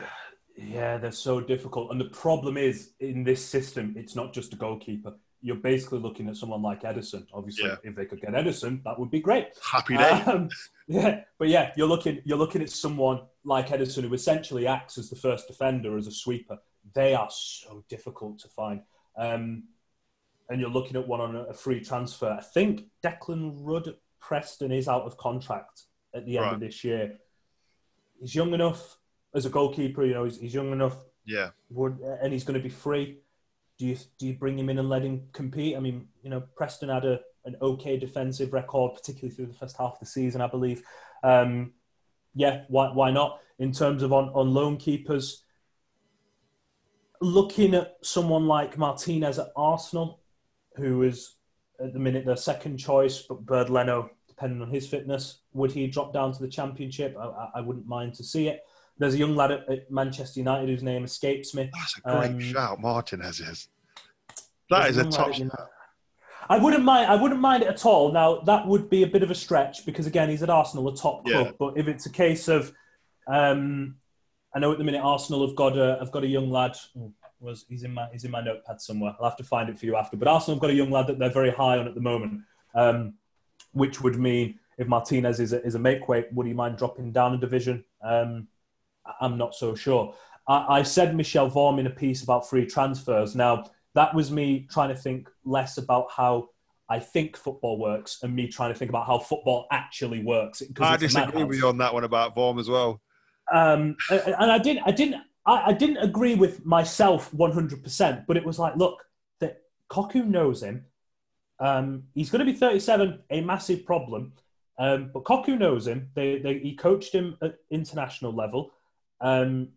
Speaker 6: Yeah, they're so difficult. And the problem is in this system, it's not just a goalkeeper. You're basically looking at someone like Ederson. Obviously,
Speaker 1: Yeah.
Speaker 6: if they could get Ederson, that would be great.
Speaker 1: Happy day.
Speaker 6: Um, yeah, but yeah, you're looking you're looking at someone like Ederson who essentially acts as the first defender as a sweeper. They are so difficult to find. Um, and you're looking at one on a, free transfer. I think Declan Rudd Preston is out of contract at the end
Speaker 1: Right.
Speaker 6: of this year. He's young enough as a goalkeeper. You know, he's, he's young enough
Speaker 1: yeah,
Speaker 6: would, and he's going to be free. Do you do you bring him in and let him compete? I mean, you know, Preston had a an okay defensive record, particularly through the first half of the season, I believe. Um, yeah, why why not? In terms of on on loan keepers, looking at someone like Martinez at Arsenal, who is at the minute their second choice, but Bernd Leno, depending on his fitness, would he drop down to the Championship? I, I- wouldn't mind to see it. There's a young lad at, at Manchester United whose name escapes me.
Speaker 1: That's a great
Speaker 6: Um,
Speaker 1: shout, Martinez is. That is a top.
Speaker 6: I wouldn't mind. I wouldn't mind it at all. Now that would be a bit of a stretch because again, he's at Arsenal, a top club. But if it's a case of, um, I know at the minute Arsenal have got a, have got a young lad. Was he's in my he's in my notepad somewhere. I'll have to find it for you after. But Arsenal have got a young lad that they're very high on at the moment, um, which would mean if Martinez is a, is a make weight, would he mind dropping down a division? Um, I'm not so sure. I, I said Michel Vorm in a piece about free transfers. Now that was me trying to think less about how I think football works and me trying to think about how football actually works.
Speaker 1: I disagree with you on that one about Vorm as well.
Speaker 6: Um, and I didn't, I didn't, I, I didn't agree with myself 100%, but it was like, look, that Cocu knows him. Um, he's going to be 37, a massive problem. Um, but Cocu knows him. They, they, he coached him at international level. Um,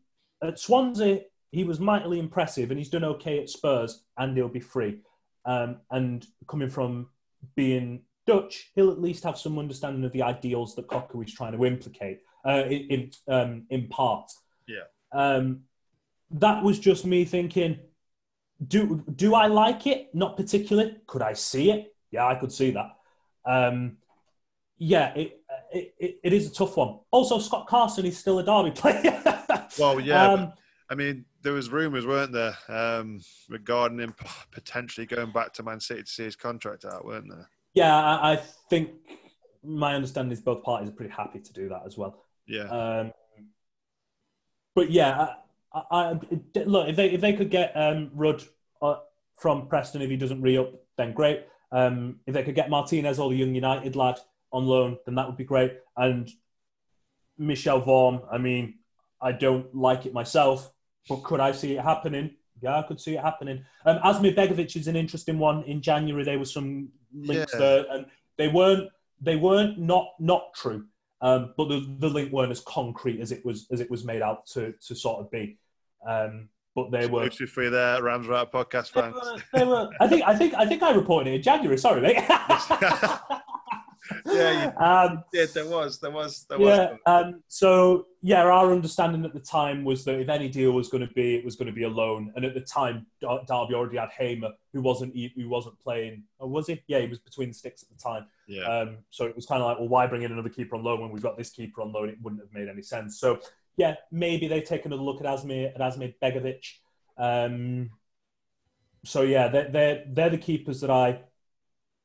Speaker 6: at Swansea, he was mightily impressive, and he's done okay at Spurs, and he'll be free. Um, and coming from being Dutch, he'll at least have some understanding of the ideals that Cocu is trying to implicate, uh, in in, um, in part.
Speaker 1: Yeah.
Speaker 6: Um, that was just me thinking, do do I like it? Not particularly. Could I see it? Yeah, I could see that. Um, yeah, it, it, it, it is a tough one. Also, Scott Carson is still a Derby player.
Speaker 1: Well, yeah,
Speaker 6: Um,
Speaker 1: I mean, there was rumours, weren't there, um, regarding him potentially going back to Man City to see his contract out, weren't there?
Speaker 6: yeah, I, I think my understanding is both parties are pretty happy to do that as well.
Speaker 1: Yeah.
Speaker 6: Um, but yeah, I, I, look if they if they could get um, Rudd uh, from Preston if he doesn't re up, then great. Um, if they could get Martinez or the young United lad on loan, then that would be great. And Michel Vorm, I mean, I don't like it myself, but could I see it happening? Yeah, I could see it happening. Um, Asmir Begovic is an interesting one. In January, there was some links
Speaker 1: Yeah.
Speaker 6: there, and they weren't they weren't not not true. Um, but the, the link weren't as concrete as it was as it was made out to to sort of be. Um, but they were.
Speaker 1: Exclusive free there, Rams Right podcast
Speaker 6: They
Speaker 1: fans.
Speaker 6: were, they were- I think. I think. I think I reported it in January. Sorry, mate.
Speaker 1: Yeah,
Speaker 6: um,
Speaker 1: Yeah, there was, there was, there
Speaker 6: yeah.
Speaker 1: was.
Speaker 6: Um, so yeah, our understanding at the time was that if any deal was going to be, it was going to be a loan. And at the time, Dar- Derby already had Hamer, who wasn't who wasn't playing. Or was he? Yeah, he was between the sticks at the time.
Speaker 1: Yeah.
Speaker 6: Um, so it was kind of like, well, why bring in another keeper on loan when we've got this keeper on loan? It wouldn't have made any sense. So yeah, maybe they take another look at Asmir at Asmir Begovic. Um, so yeah, they're, they're they're the keepers that I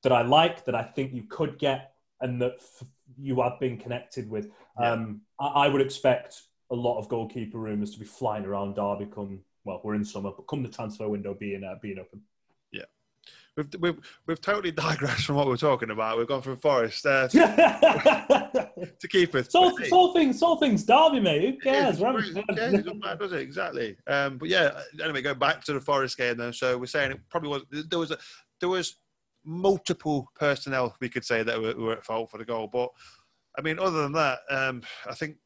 Speaker 6: that I like that I think you could get and that f- you have been connected with.
Speaker 1: Yeah.
Speaker 6: Um, I, I would expect a lot of goalkeeper rumours to be flying around Derby come well, we're in summer, but come the transfer window being uh, being open. Yeah.
Speaker 1: We've, we've, we've totally digressed from what we we're talking about. We've gone from Forest uh, to, to Keepers.
Speaker 6: all, it's all things, it's all things Derby, mate. Who cares?
Speaker 1: It is. It doesn't matter, does it? Exactly. Um, but yeah, anyway, going back to the Forest game then. So we're saying it probably was there was a, there was multiple personnel we could say that were, were at fault for the goal. But I mean, other than that, um, I think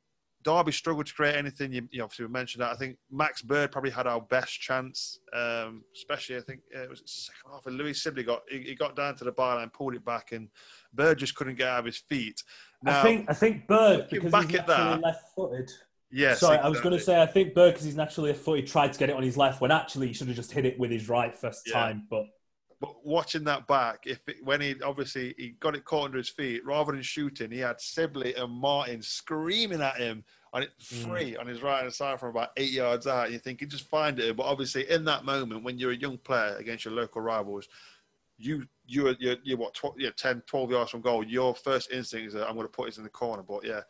Speaker 1: Derby struggled to create anything. You, you obviously mentioned that. I think Max Bird probably had our best chance, um, especially I think uh, it was second half. And Louie Sibley got he, he got down to the byline, pulled it back, and Bird just couldn't get out of his feet. Now,
Speaker 6: I think I think Bird because
Speaker 1: back
Speaker 6: he's
Speaker 1: at
Speaker 6: naturally left-footed.
Speaker 1: yes,
Speaker 6: Sorry, I was going to say I think Bird because he's naturally a foot. He tried to get it on his left when actually he should have just hit it with his right first
Speaker 1: Yeah.
Speaker 6: time. But
Speaker 1: But watching that back, if it, when he obviously he got it caught under his feet, rather than shooting, he had Sibley and Martin screaming at him on it mm. free on his right hand side from about eight yards out. You think he just find it, but obviously in that moment when you're a young player against your local rivals, you you're you're, you're what 12, you're 10, 12 yards from goal. Your first instinct is that I'm going to put this in the corner. But yeah.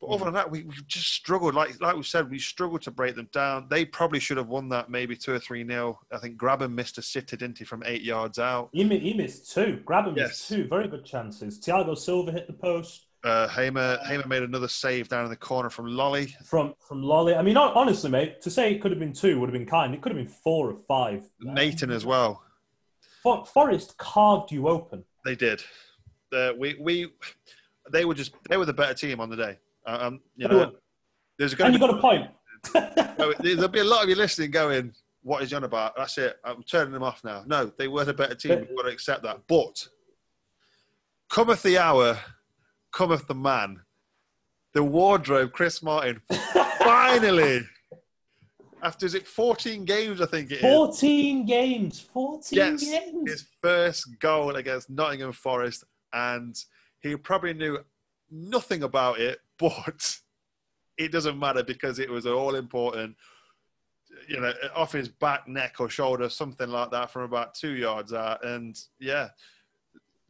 Speaker 1: But other than that, we, we just struggled. Like like we said, we struggled to break them down. They probably should have won that maybe two or three nil. I think Grabban missed a sitter, didn't he, from eight yards out.
Speaker 6: he, he missed two. Grabban
Speaker 1: Yes.
Speaker 6: missed two. Very good chances. Tiago Silva hit the post
Speaker 1: Uh, Hamer, Hamer made another save down in the corner from Lolley.
Speaker 6: from from Lolley. I mean, honestly, mate, to say it could have been two would have been kind. It could have been four or five.
Speaker 1: Nathan as well.
Speaker 6: For- Forest carved you open.
Speaker 1: They did. Uh, we we they were just they were the better team on the day. Uh, Um, you know, there's going
Speaker 6: And
Speaker 1: to
Speaker 6: you got a point.
Speaker 1: there'll be a lot of you listening going. what is John about? That's it. I'm turning them off now. No, they were the better team. We've got to accept that. But cometh the hour, cometh the man. The wardrobe, Chris Martin, finally, after is it 14 games, I think it is,
Speaker 6: 14 games. 14
Speaker 1: gets
Speaker 6: games.
Speaker 1: his first goal against Nottingham Forest, and he probably knew nothing about it, but it doesn't matter because it was all important. You know, off his back, neck, or shoulder, something like that, from about two yards out, and yeah,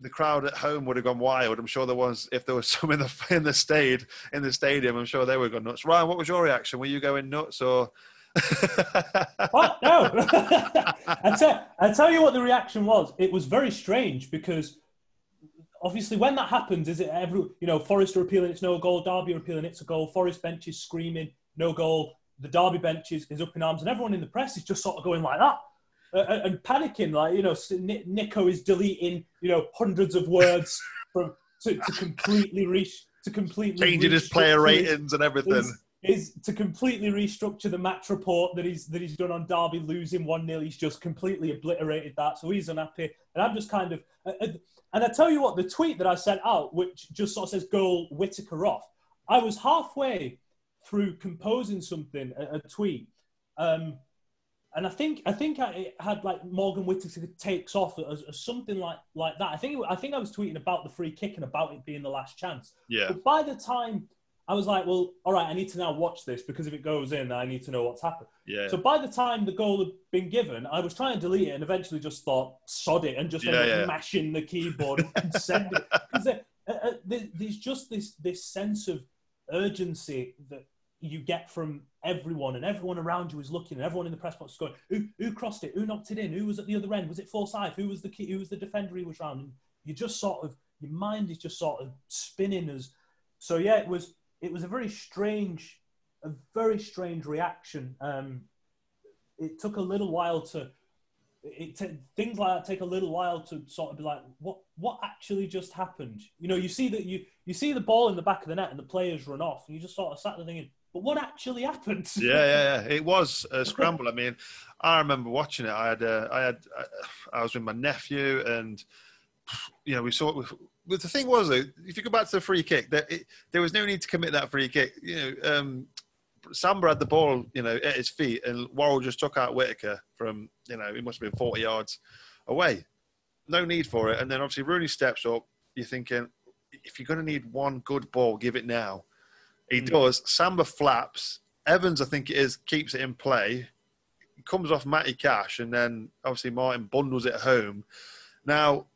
Speaker 1: the crowd at home would have gone wild. I'm sure there was, if there was some in the in the stade in the stadium, I'm sure they would have gone nuts. Ryan, what was your reaction? Were you going nuts or?
Speaker 6: What? No. I, tell, you what the reaction was. It was very strange because obviously when that happens, is it every, you know, Forest are appealing it's no goal, Derby are appealing it's a goal, Forest bench is screaming no goal, the Derby bench is, is up in arms, and everyone in the press is just sort of going like that. Uh, and panicking, like you know, Nico is deleting, you know, hundreds of words from to, to completely reach to completely
Speaker 1: changing his player ratings and everything.
Speaker 6: is, is to completely restructure the match report that he's that he's done on Derby losing one 0 He's just completely obliterated that, so he's unhappy. And I'm just kind of, uh, uh, and I tell you what, the tweet that I sent out, which just sort of says "goal Whittaker off," I was halfway through composing something, a, a tweet. Um, and I think I think I, it had like Morgan Whittaker takes off as, as something like like that. I think it, I think I was tweeting about the free kick and about it being the last chance.
Speaker 1: yeah,
Speaker 6: But by the time I was like, well, all right, I need to now watch this because if it goes in, I need to know what's happened.
Speaker 1: yeah.
Speaker 6: So by the time the goal had been given, I was trying to delete it and eventually just thought, sod it, and just
Speaker 1: Yeah,
Speaker 6: ended
Speaker 1: yeah.
Speaker 6: mashing the keyboard and send it. Because there- uh, uh, there's just this this sense of urgency that you get from everyone, and everyone around you is looking, and everyone in the press box is going, who, who crossed it? Who knocked it in? Who was at the other end? Was it Forsyth? Who was the key? Who was the defender he was round? And you just sort of your mind is just sort of spinning as. So yeah, it was it was a very strange, a very strange reaction. Um, it took a little while to. It t- things like that take a little while to sort of be like, what what actually just happened? You know, you see that you you see the ball in the back of the net and the players run off, and you just sort of sat there thinking, but what actually happened?
Speaker 1: yeah, yeah, yeah. It was a scramble. I mean, I remember watching it. I had, uh, I had, I was with my nephew, and you know, we saw. But the thing was, though, if you go back to the free kick, that it, there was no need to commit that free kick. You know, um, Samba had the ball, you know, at his feet, and Worrall just took out Whittaker from, you know, he must have been 40 yards away. No need for it. And then obviously Rooney steps up. You're thinking, if you're going to need one good ball, give it now. He does. Samba flaps. Evans, I think it is, keeps it in play. It Comes off Matty Cash, and then obviously Martin bundles it home. Now,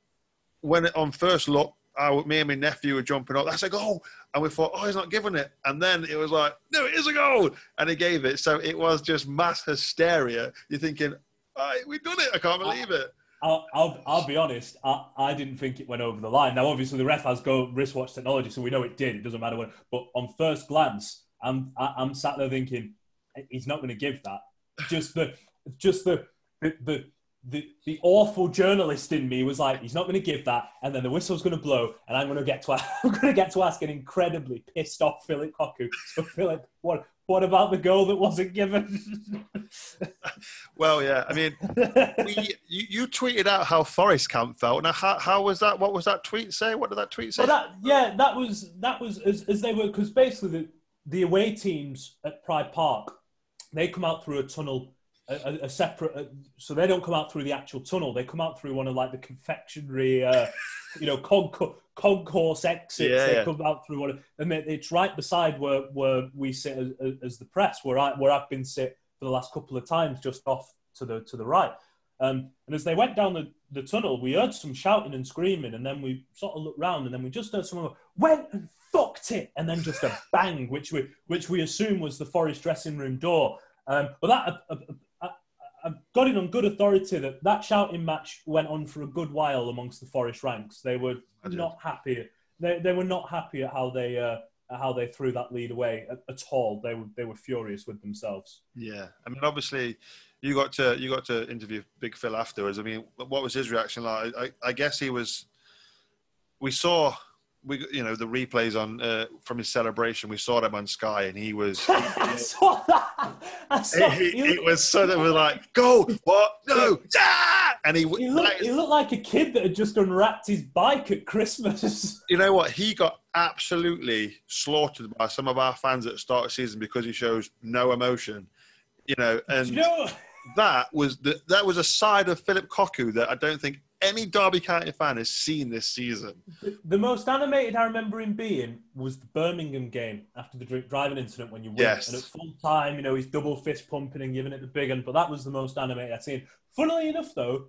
Speaker 1: when it, on first look, I, me and my nephew were jumping up. That's a goal, and we thought, oh, he's not giving it. And then it was like, no, it is a goal, and he gave it. So it was just mass hysteria. You're thinking, we've done it. I can't believe it.
Speaker 6: I'll, I'll, I'll be honest. I, I didn't think it went over the line. Now, obviously, the ref has go wristwatch technology, so we know it did. It doesn't matter what. But on first glance, I'm I, I'm sat there thinking he's not going to give that. Just the just the the, the the, the awful journalist in me was like, he's not going to give that, and then the whistle's going to blow, and I'm going to get to I'm going to get to ask an incredibly pissed off Philip Cocu. So Philip, what what about the goal that wasn't given?
Speaker 1: Well, yeah. I mean, we, you, you tweeted out how Forest Camp felt. Now, how, how was that? What was that tweet say? What did that tweet say?
Speaker 6: Well, that yeah, that was that was as, as they were because basically the, the away teams at Pride Park, they come out through a tunnel, a, a, separate. uh so they don't come out through the actual tunnel. They come out through one of like the confectionery, uh, you know, concourse, concourse exits.
Speaker 1: Yeah,
Speaker 6: they
Speaker 1: yeah.
Speaker 6: come out through one, of, and it- it's right beside where where we sit as, as- the press, where I where I've been sit for the last couple of times, just off to the to the right. Um, and as they went down the, the tunnel, we heard some shouting and screaming, and then we sort of looked round, and then we just heard someone go, "Went and fucked it," and then just a bang, which we which we assume was the Forest dressing room door. Um, but that I, I, I got it on good authority that that shouting match went on for a good while amongst the Forest ranks. They were not happy. They, they were not happy at how they uh, how they threw that lead away at, at all. They were they were furious with themselves.
Speaker 1: Yeah, I mean, obviously, you got to you got to interview Big Phil afterwards. I mean, what was his reaction like? I, I guess he was. We saw we you know the replays on uh, from his celebration. We saw them on Sky, and he was.
Speaker 6: I saw that. I saw,
Speaker 1: it,
Speaker 6: he,
Speaker 1: it was so that we're like, go, what, no, and he,
Speaker 6: he, looked, he looked like a kid that had just unwrapped his bike at Christmas.
Speaker 1: you know what? He got absolutely slaughtered by some of our fans at the start of the season because he shows no emotion. You know, and
Speaker 6: you know,
Speaker 1: that was the, that was a side of Philip Cocu that I don't think any Derby County fan has seen this season.
Speaker 6: the, the most animated I remember him being was the Birmingham game after the drink driving incident when you win.
Speaker 1: Yes.
Speaker 6: And at full time, you know, he's double fist pumping and giving it the big one. But that was the most animated I've seen. Funnily enough, though,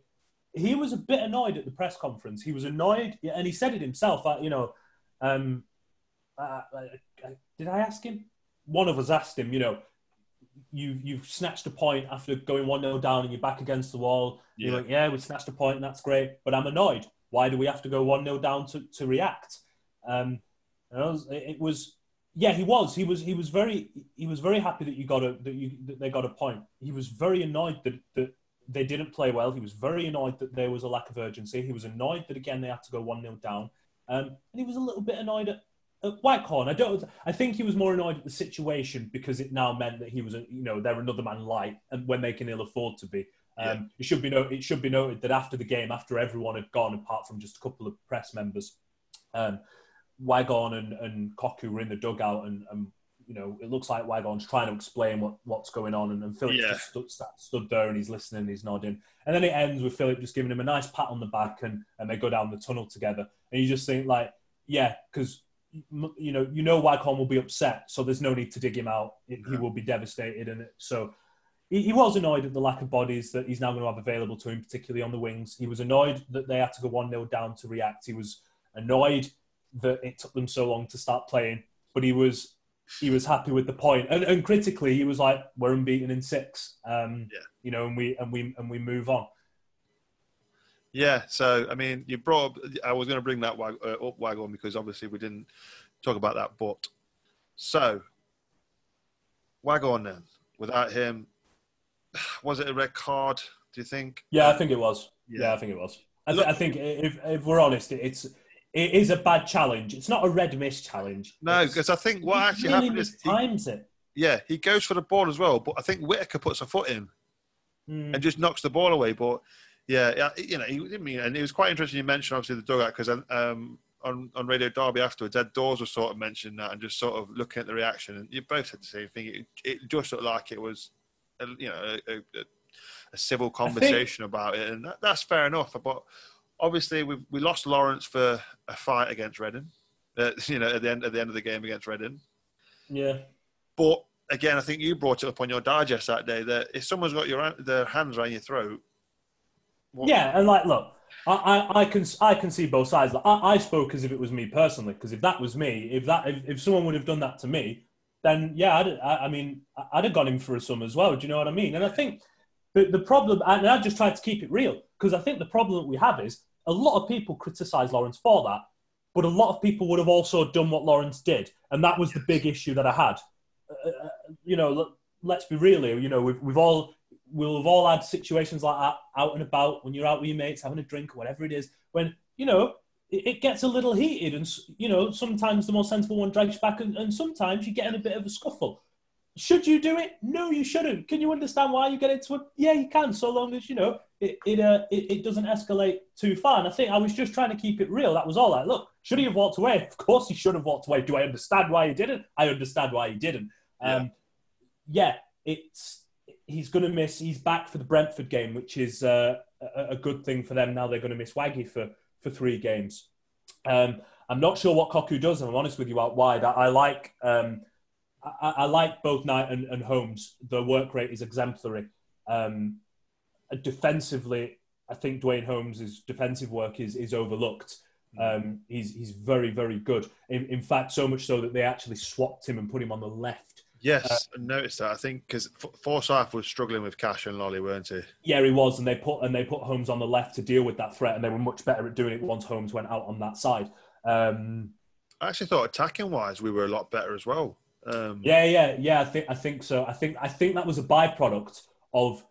Speaker 6: he was a bit annoyed at the press conference. He was annoyed, and he said it himself. uh, You know, um, uh, uh, did I ask him? One of us asked him. You know, you you've snatched a point after going one 0 down, and you're back against the wall. You're like, yeah, we snatched a point, and that's great. But I'm annoyed. Why do we have to go one 0 down to to react? Um, and I was, it it was. Yeah, he was. He was. He was very. He was very happy that you got a that you that they got a point. He was very annoyed that that they didn't play well. He was very annoyed that there was a lack of urgency. He was annoyed that again they had to go one 0 down, um, and he was a little bit annoyed at, at Waghorn. I don't. I think he was more annoyed at the situation because it now meant that he was, a, you know, they're another man light, and when they can ill afford to be. Um, It should be no, It should be noted that after the game, after everyone had gone, apart from just a couple of press members, um, Waghorn and, and Cocu were in the dugout, and, and you know it looks like Waghorn's trying to explain what, what's going on, and, and Philip
Speaker 1: Yeah.
Speaker 6: just stood, stood there and he's listening, he's nodding, and then it ends with Philip just giving him a nice pat on the back, and, and they go down the tunnel together, and you just think like, yeah, because you know you know Waghorn will be upset, so there's no need to dig him out. He will be devastated, and it, so he, he was annoyed at the lack of bodies that he's now going to have available to him, particularly on the wings. He was annoyed that they had to go 1 0 down to react. He was annoyed that it took them so long to start playing, but he was he was happy with the point. And, and critically, he was like, "We're unbeaten in six, um,
Speaker 1: Yeah.
Speaker 6: you know, and we and we and we move on."
Speaker 1: Yeah, so I mean, you brought. Up, I was going to bring that wag, uh, up Waghorn because obviously we didn't talk about that. But so Waghorn then, without him, was it a red card? Do you think?
Speaker 6: Yeah, I think it was.
Speaker 1: Yeah.
Speaker 6: Yeah, I think it was. I, th-
Speaker 1: Look-
Speaker 6: I think if if we're honest, it's it is a bad challenge. It's not a red miss challenge.
Speaker 1: No, because I think what actually
Speaker 6: really
Speaker 1: happened is, he,
Speaker 6: times it.
Speaker 1: yeah, he goes for the ball as well, but I think Whittaker puts a foot in
Speaker 6: Mm.
Speaker 1: and just knocks the ball away. But yeah, yeah, you know, he didn't mean, and it was quite interesting. You mentioned obviously the dugout because um, on on Radio Derby afterwards, Ed Dawes was sort of mentioning that and just sort of looking at the reaction, and you both said the same thing. It, it just looked like it was, a, you know, a, a, a civil conversation about it, and that, that's fair enough. But obviously, we we lost Lawrence for a fight against Reading, uh, you know, at the end at the end of the game against Reading.
Speaker 6: Yeah.
Speaker 1: But again, I think you brought it up on your digest that day that if someone's got your their hands around your throat, what-
Speaker 6: Yeah, and like, look, I, I, I can I can see both sides. Like, I, I spoke as if it was me personally, because if that was me, if that if, if someone would have done that to me, then yeah, I'd, I, I mean, I'd have gone in for a sum as well. Do you know what I mean? And I think the the problem, and I just tried to keep it real, because I think the problem that we have is a lot of people criticise Lawrence for that, but a lot of people would have also done what Lawrence did, and that was the big issue that I had. Uh, uh, you know, let- let's be real here. You know, we've we've all we'll have all had situations like that out and about when you're out with your mates having a drink or whatever it is. When you know it, it gets a little heated, and you know sometimes the more sensible one drags back, and, and sometimes you get in a bit of a scuffle. Should you do it? No, you shouldn't. Can you understand why you get into it? Yeah, you can, so long as you know it it, uh, it it doesn't escalate too far. And I think I was just trying to keep it real. That was all. Like, look, should he have walked away? Of course, he should have walked away. Do I understand why he didn't? I understand why he didn't. Um, yeah, it's he's going to miss. He's back for the Brentford game, which is uh, a, a good thing for them. Now they're going to miss Waggy for for three games. Um, I'm not sure what Cocu does. And I'm honest with you out wide. I, I like um, I, I like both Knight and, and Holmes. The work rate is exemplary. Um, defensively, I think Duane Holmes' defensive work is is overlooked. Um, he's he's very very good. In, in fact, so much so that they actually swapped him and put him on the left
Speaker 1: Yes, I noticed that. I think because Forsyth was struggling with Cash and Lolley, weren't he?
Speaker 6: Yeah, he was, and they put and they put Holmes on the left to deal with that threat, and they were much better at doing it once Holmes went out on that side. Um,
Speaker 1: I actually thought attacking wise we were a lot better as well. Um,
Speaker 6: yeah, yeah, yeah. I think I think so. I think I think that was a byproduct of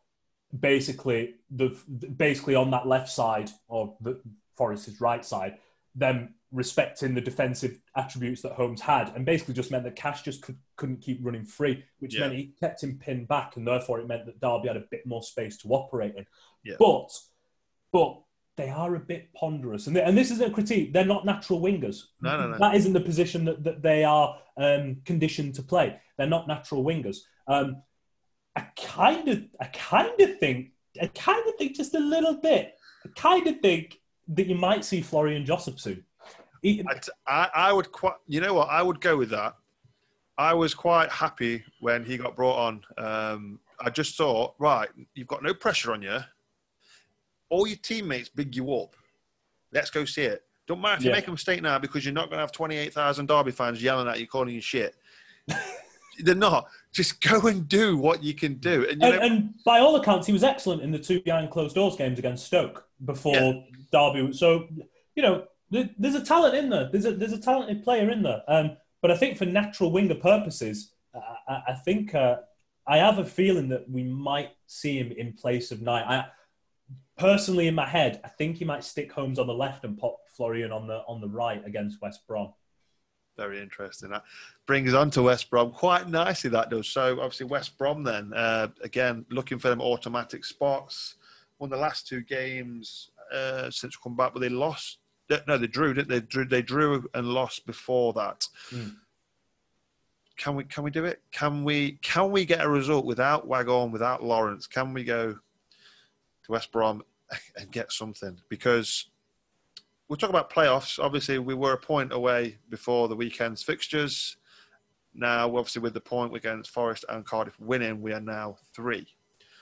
Speaker 6: basically the basically on that left side or the Forest's right side, them respecting the defensive attributes that Holmes had, and basically just meant that Cash just could, couldn't keep running free, which
Speaker 1: Yeah.
Speaker 6: meant he kept him pinned back, and therefore it meant that Derby had a bit more space to operate in.
Speaker 1: Yeah.
Speaker 6: But, but they are a bit ponderous, and they, and this isn't a critique. They're not natural wingers.
Speaker 1: No, no, no.
Speaker 6: That isn't the position that, that they are um, conditioned to play. They're not natural wingers. Um, I kind of, I kind of think, I kind of think just a little bit. I kind of think that you might see Florian Jozefzoon. He-
Speaker 1: I, I, I would quite, you know what? I would go with that. I was quite happy when he got brought on. Um, I just thought, right, you've got no pressure on you. All your teammates big you up. Let's go see it. Don't matter if you make a mistake now because you're not going to have 28,000 Derby fans yelling at you, calling you shit. They're not. Just go and do what you can do. And, you
Speaker 6: and,
Speaker 1: know,
Speaker 6: and by all accounts, he was excellent in the two behind closed doors games against Stoke before
Speaker 1: Yeah.
Speaker 6: Derby. So, you know, there's a talent in there. There's a there's a talented player in there. Um, but I think for natural winger purposes, I, I, think uh, I have a feeling that we might see him in place of Knight. I personally, in my head, I think he might stick Holmes on the left and pop Florian on the on the right against West Brom.
Speaker 1: Very interesting. That brings on to West Brom quite nicely. That does. So obviously West Brom then uh, again looking for them automatic spots. Won the last two games uh, since come back, but they lost. No, they drew. Didn't they? They drew, they drew and lost before that.
Speaker 6: Mm.
Speaker 1: Can we? Can we do it? Can we? Can we get a result without Waghorn, without Lawrence? Can we go to West Brom and get something? Because we'll talk about playoffs. Obviously, we were a point away before the weekend's fixtures. Now, obviously, with the point against Forest and Cardiff winning, we are now three.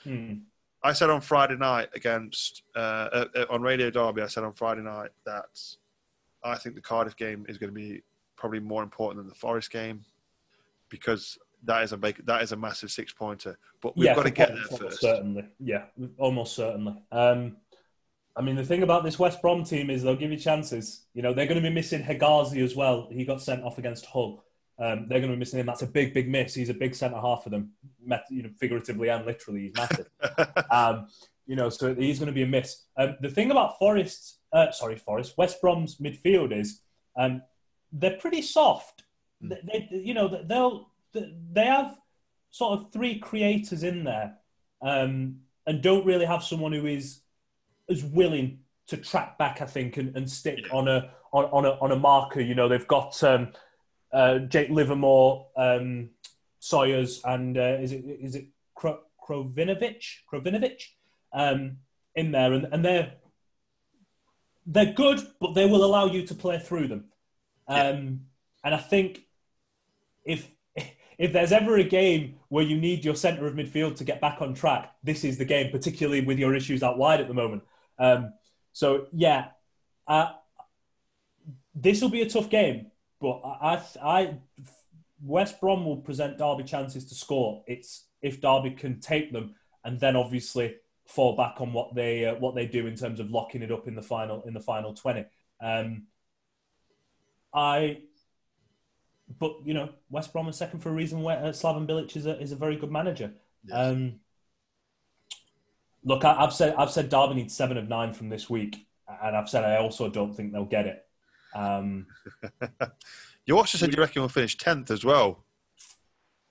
Speaker 6: Hmm.
Speaker 1: I said on Friday night against uh, uh, uh, on Radio Derby, I said on Friday night that I think the Cardiff game is going to be probably more important than the Forest game because that is a big, that is a massive six pointer. But we've got to get there first.
Speaker 6: Certainly, yeah, almost certainly. Um, I mean, the thing about this West Brom team is they'll give you chances. You know, they're going to be missing Hegazi as well. He got sent off against Hull. Um, they're going to be missing him. That's a big, big miss. He's a big centre half for them, met, you know, figuratively and literally. He's massive. um, you know, so he's going to be a miss. Um, the thing about Forest, uh, sorry, Forest, West Brom's midfield is um, they're pretty soft. They, they, you know, they'll they have sort of three creators in there, um, and don't really have someone who is is willing to track back. I think and, and stick
Speaker 1: Yeah.
Speaker 6: on a on, on a on a marker. You know, they've got um, uh, Jake Livermore, um, Sawyers, and uh, is it is it Kro- Krovinovic Krovinovic um, in there, and, and they're they're good, but they will allow you to play through them. Um, And I think if if there's ever a game where you need your centre of midfield to get back on track, this is the game, particularly with your issues out wide at the moment. Um, so yeah, uh, this will be a tough game, but I, I, West Brom will present Derby chances to score. It's if Derby can take them, and then obviously fall back on what they uh, what they do in terms of locking it up in the final in the final twenty. Um, I, but you know, West Brom is second for a reason. Where uh, Slaven Bilic is a is a very good manager.
Speaker 1: Yes.
Speaker 6: Um, look, I, I've said I've said Derby needs seven of nine from this week, and I've said I also don't think they'll get it. Um,
Speaker 1: you also said you reckon we'll finish tenth as well.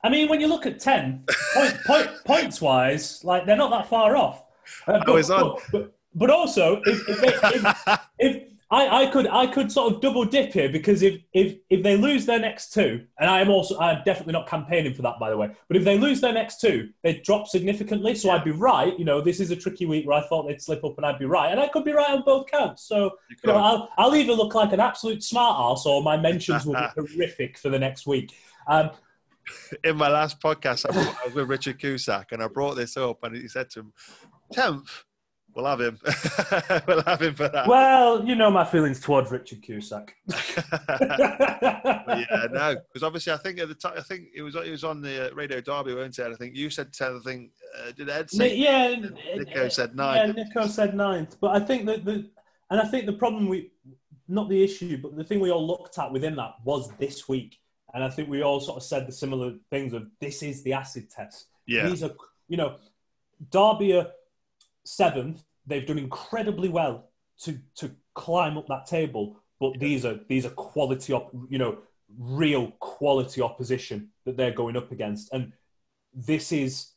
Speaker 6: I mean, when you look at ten point, point, points wise, like they're not that far off. Uh, but,
Speaker 1: I was on.
Speaker 6: But, but, but also, if, if, they, if, if I, I could, I could sort of double dip here because if, if if they lose their next two, and I am also, I'm definitely not campaigning for that, by the way. But if they lose their next two, they drop significantly. So I'd be right. You know, this is a tricky week where I thought they'd slip up, and I'd be right, and I could be right on both counts. So
Speaker 1: You
Speaker 6: you know. I'll, I'll either look like an absolute smart ass or my mentions will be horrific for the next week. Um,
Speaker 1: in my last podcast, I was with Richard Cusack, and I brought this up, and he said to him, "Tenth, we'll have him. we'll have him for that."
Speaker 6: well, you know my feelings towards Richard Cusack.
Speaker 1: Yeah, no, because obviously, I think at the time, I think it was it was on the uh, Radio Derby, weren't it? I think you said tenth. I think uh, did Ed say?
Speaker 6: yeah,
Speaker 1: Nico said
Speaker 6: Yeah. Nico said ninth. But I think that the and I think the problem we not the issue, but the thing we all looked at within that was this week. And I think we all sort of said the similar things of this is the acid test.
Speaker 1: Yeah.
Speaker 6: These are you know, Derby are seventh. They've done incredibly well to to climb up that table. but these are these are quality, op- you know, real quality opposition that they're going up against, and this is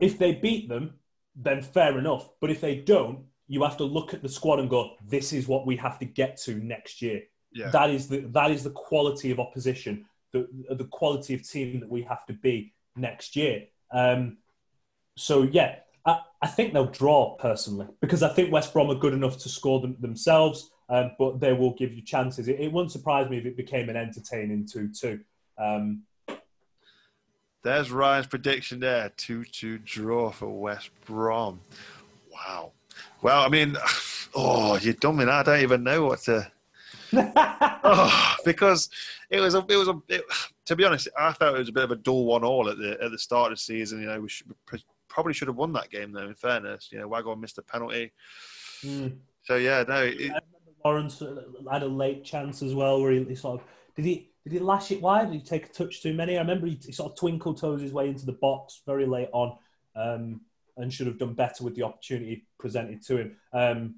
Speaker 6: if they beat them, then fair enough. But if they don't, you have to look at the squad and go, this is what we have to get to next year.
Speaker 1: Yeah.
Speaker 6: That is the that is the quality of opposition, the the quality of team that we have to be next year. Um, so yeah, I, I think they'll draw personally because I think West Brom are good enough to score them themselves, um, but they will give you chances. It, it wouldn't surprise me if it became an entertaining two-two. Um,
Speaker 1: There's Ryan's prediction there 2 2 draw for West Brom. Wow. Well, I mean, oh, you're dumb. I don't even know what to. oh, because it was a, it was a. It, to be honest, I felt it was a bit of a dull one all at the at the start of the season. You know, we should, probably should have won that game though. In fairness, you know, Waghorn missed a penalty.
Speaker 6: mm.
Speaker 1: So yeah, no, it,
Speaker 6: Lawrence had a late chance as well, where he, he sort of did he did he lash it wide? Did he take a touch too many? I remember he, he sort of twinkle toes his way into the box very late on, um, and should have done better with the opportunity presented to him. Um,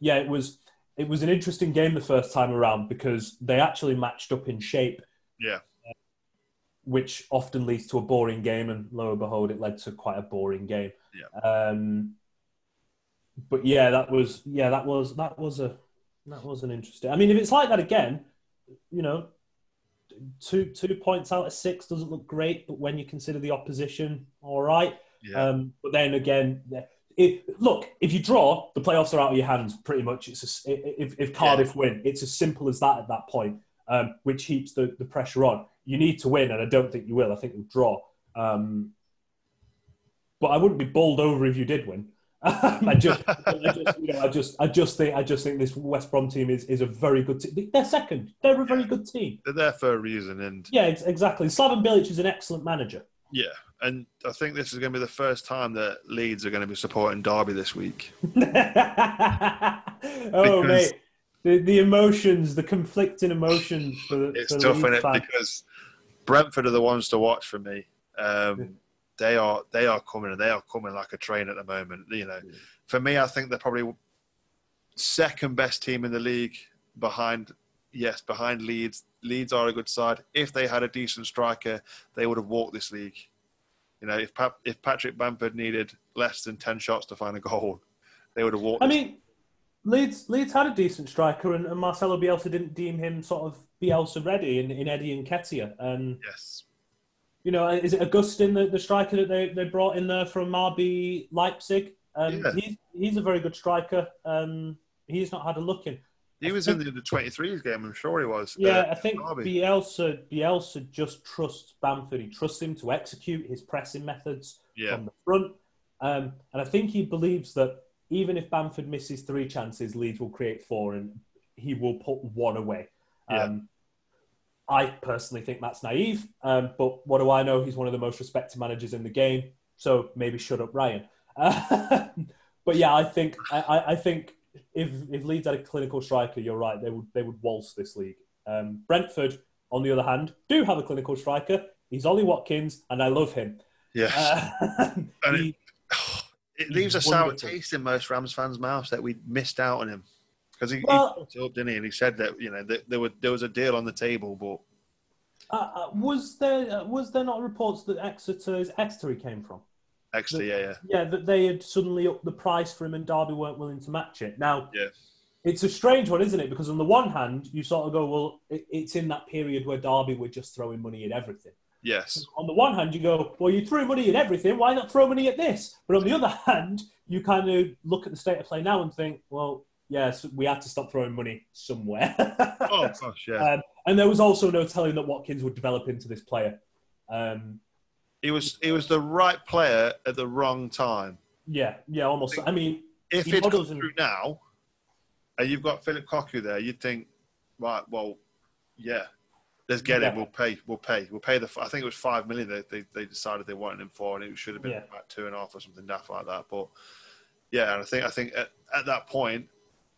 Speaker 6: yeah, it was it was an interesting game the first time around because they actually matched up in shape,
Speaker 1: yeah,
Speaker 6: which often leads to a boring game, and lo and behold, it led to quite a boring game.
Speaker 1: Yeah.
Speaker 6: Um, but yeah, that was yeah that was that was a that was an interesting. I mean, if it's like that again, you know, two two points out of six doesn't look great, but when you consider the opposition, all right.
Speaker 1: yeah,
Speaker 6: Um, but then again, it, look, if you draw, the playoffs are out of your hands. Pretty much, it's a, if, if Cardiff win, it's as simple as that at that point, um, which heaps the, the pressure on. You need to win, and I don't think you will. I think you'll draw. Um, but I wouldn't be bowled over if you did win. I just, I just, you know, I just, I just think, I just think this West Brom team is, is a very good team. They're second. They're a very good team.
Speaker 1: they're there for a reason, and
Speaker 6: Yeah, ex- exactly. Slaven Bilic is an excellent manager.
Speaker 1: yeah, and I think this is going to be the first time that Leeds are going to be supporting Derby this week.
Speaker 6: oh,
Speaker 1: Because-
Speaker 6: mate. The, the emotions, the conflicting emotions for the
Speaker 1: It's
Speaker 6: for
Speaker 1: tough, is it?
Speaker 6: fans.
Speaker 1: Because Brentford are the ones to watch for me. Um, they are they are coming and they are coming like a train at the moment. You know, for me, I think they're probably second best team in the league behind. Yes, behind Leeds. Leeds are a good side. If they had a decent striker, they would have walked this league. You know, if Pat, if Patrick Bamford needed less than ten shots to find a goal, they would have walked.
Speaker 6: I mean, Leeds Leeds had a decent striker, and, and Marcelo Bielsa didn't deem him sort of Bielsa ready in, in Eddie Nketiah. And
Speaker 1: yes,
Speaker 6: you know, is it Augustin, the, the striker that they, they brought in there from RB Leipzig? Um,
Speaker 1: Yeah.
Speaker 6: he's he's a very good striker. Um, he's not had a look in.
Speaker 1: he was in the, the 23s game. I'm sure he was.
Speaker 6: Yeah,
Speaker 1: Uh,
Speaker 6: I think
Speaker 1: Derby.
Speaker 6: Bielsa Bielsa just trusts Bamford. He trusts him to execute his pressing methods
Speaker 1: Yeah.
Speaker 6: from the front, um, and I think he believes that even if Bamford misses three chances, Leeds will create four, and he will put one away.
Speaker 1: Yeah.
Speaker 6: Um, I personally think that's naive, um, but what do I know? He's one of the most respected managers in the game, so maybe shut up, Ryan. but yeah, I think I, I- think if if Leeds had a clinical striker, you're right. They would they would waltz this league. Um, Brentford, on the other hand, do have a clinical striker. He's Ollie Watkins, and I love him.
Speaker 1: Yes.
Speaker 6: Uh, he-
Speaker 1: it leaves a sour taste in most Rams fans' mouths that we missed out on him because he,
Speaker 6: Well-
Speaker 1: he brought up, didn't he? And he said that you know that there were there was a deal on the table, but
Speaker 6: uh, uh, was there uh, was there not reports that Exeter is Exeter he came from?
Speaker 1: extra, yeah, yeah,
Speaker 6: Yeah, that they had suddenly upped the price for him, and Derby weren't willing to match it. Now,
Speaker 1: Yeah.
Speaker 6: it's a strange one, isn't it? Because on the one hand, you sort of go, well, it, it's in that period where Derby were just throwing money at everything.
Speaker 1: Yes,
Speaker 6: on the one hand, you go, well, you threw money at everything. Why not throw money at this? But on the other hand, you kind of look at the state of play now and think, well, yes, we had to stop throwing money somewhere.
Speaker 1: oh gosh, yeah.
Speaker 6: um, and there was also no telling that Watkins would develop into this player. Um,
Speaker 1: he was he was the right player at the wrong time.
Speaker 6: yeah, yeah, almost. I mean,
Speaker 1: If it's come through now, and you've got Philip Cocu there, you'd think, right, well, yeah, let's get
Speaker 6: Yeah.
Speaker 1: him. We'll pay. We'll pay. We'll pay the. I think it was five million that they, they decided they wanted him for, and it should have been
Speaker 6: Yeah.
Speaker 1: about two and a half or something daft like that. But yeah, and I think I think at, at that point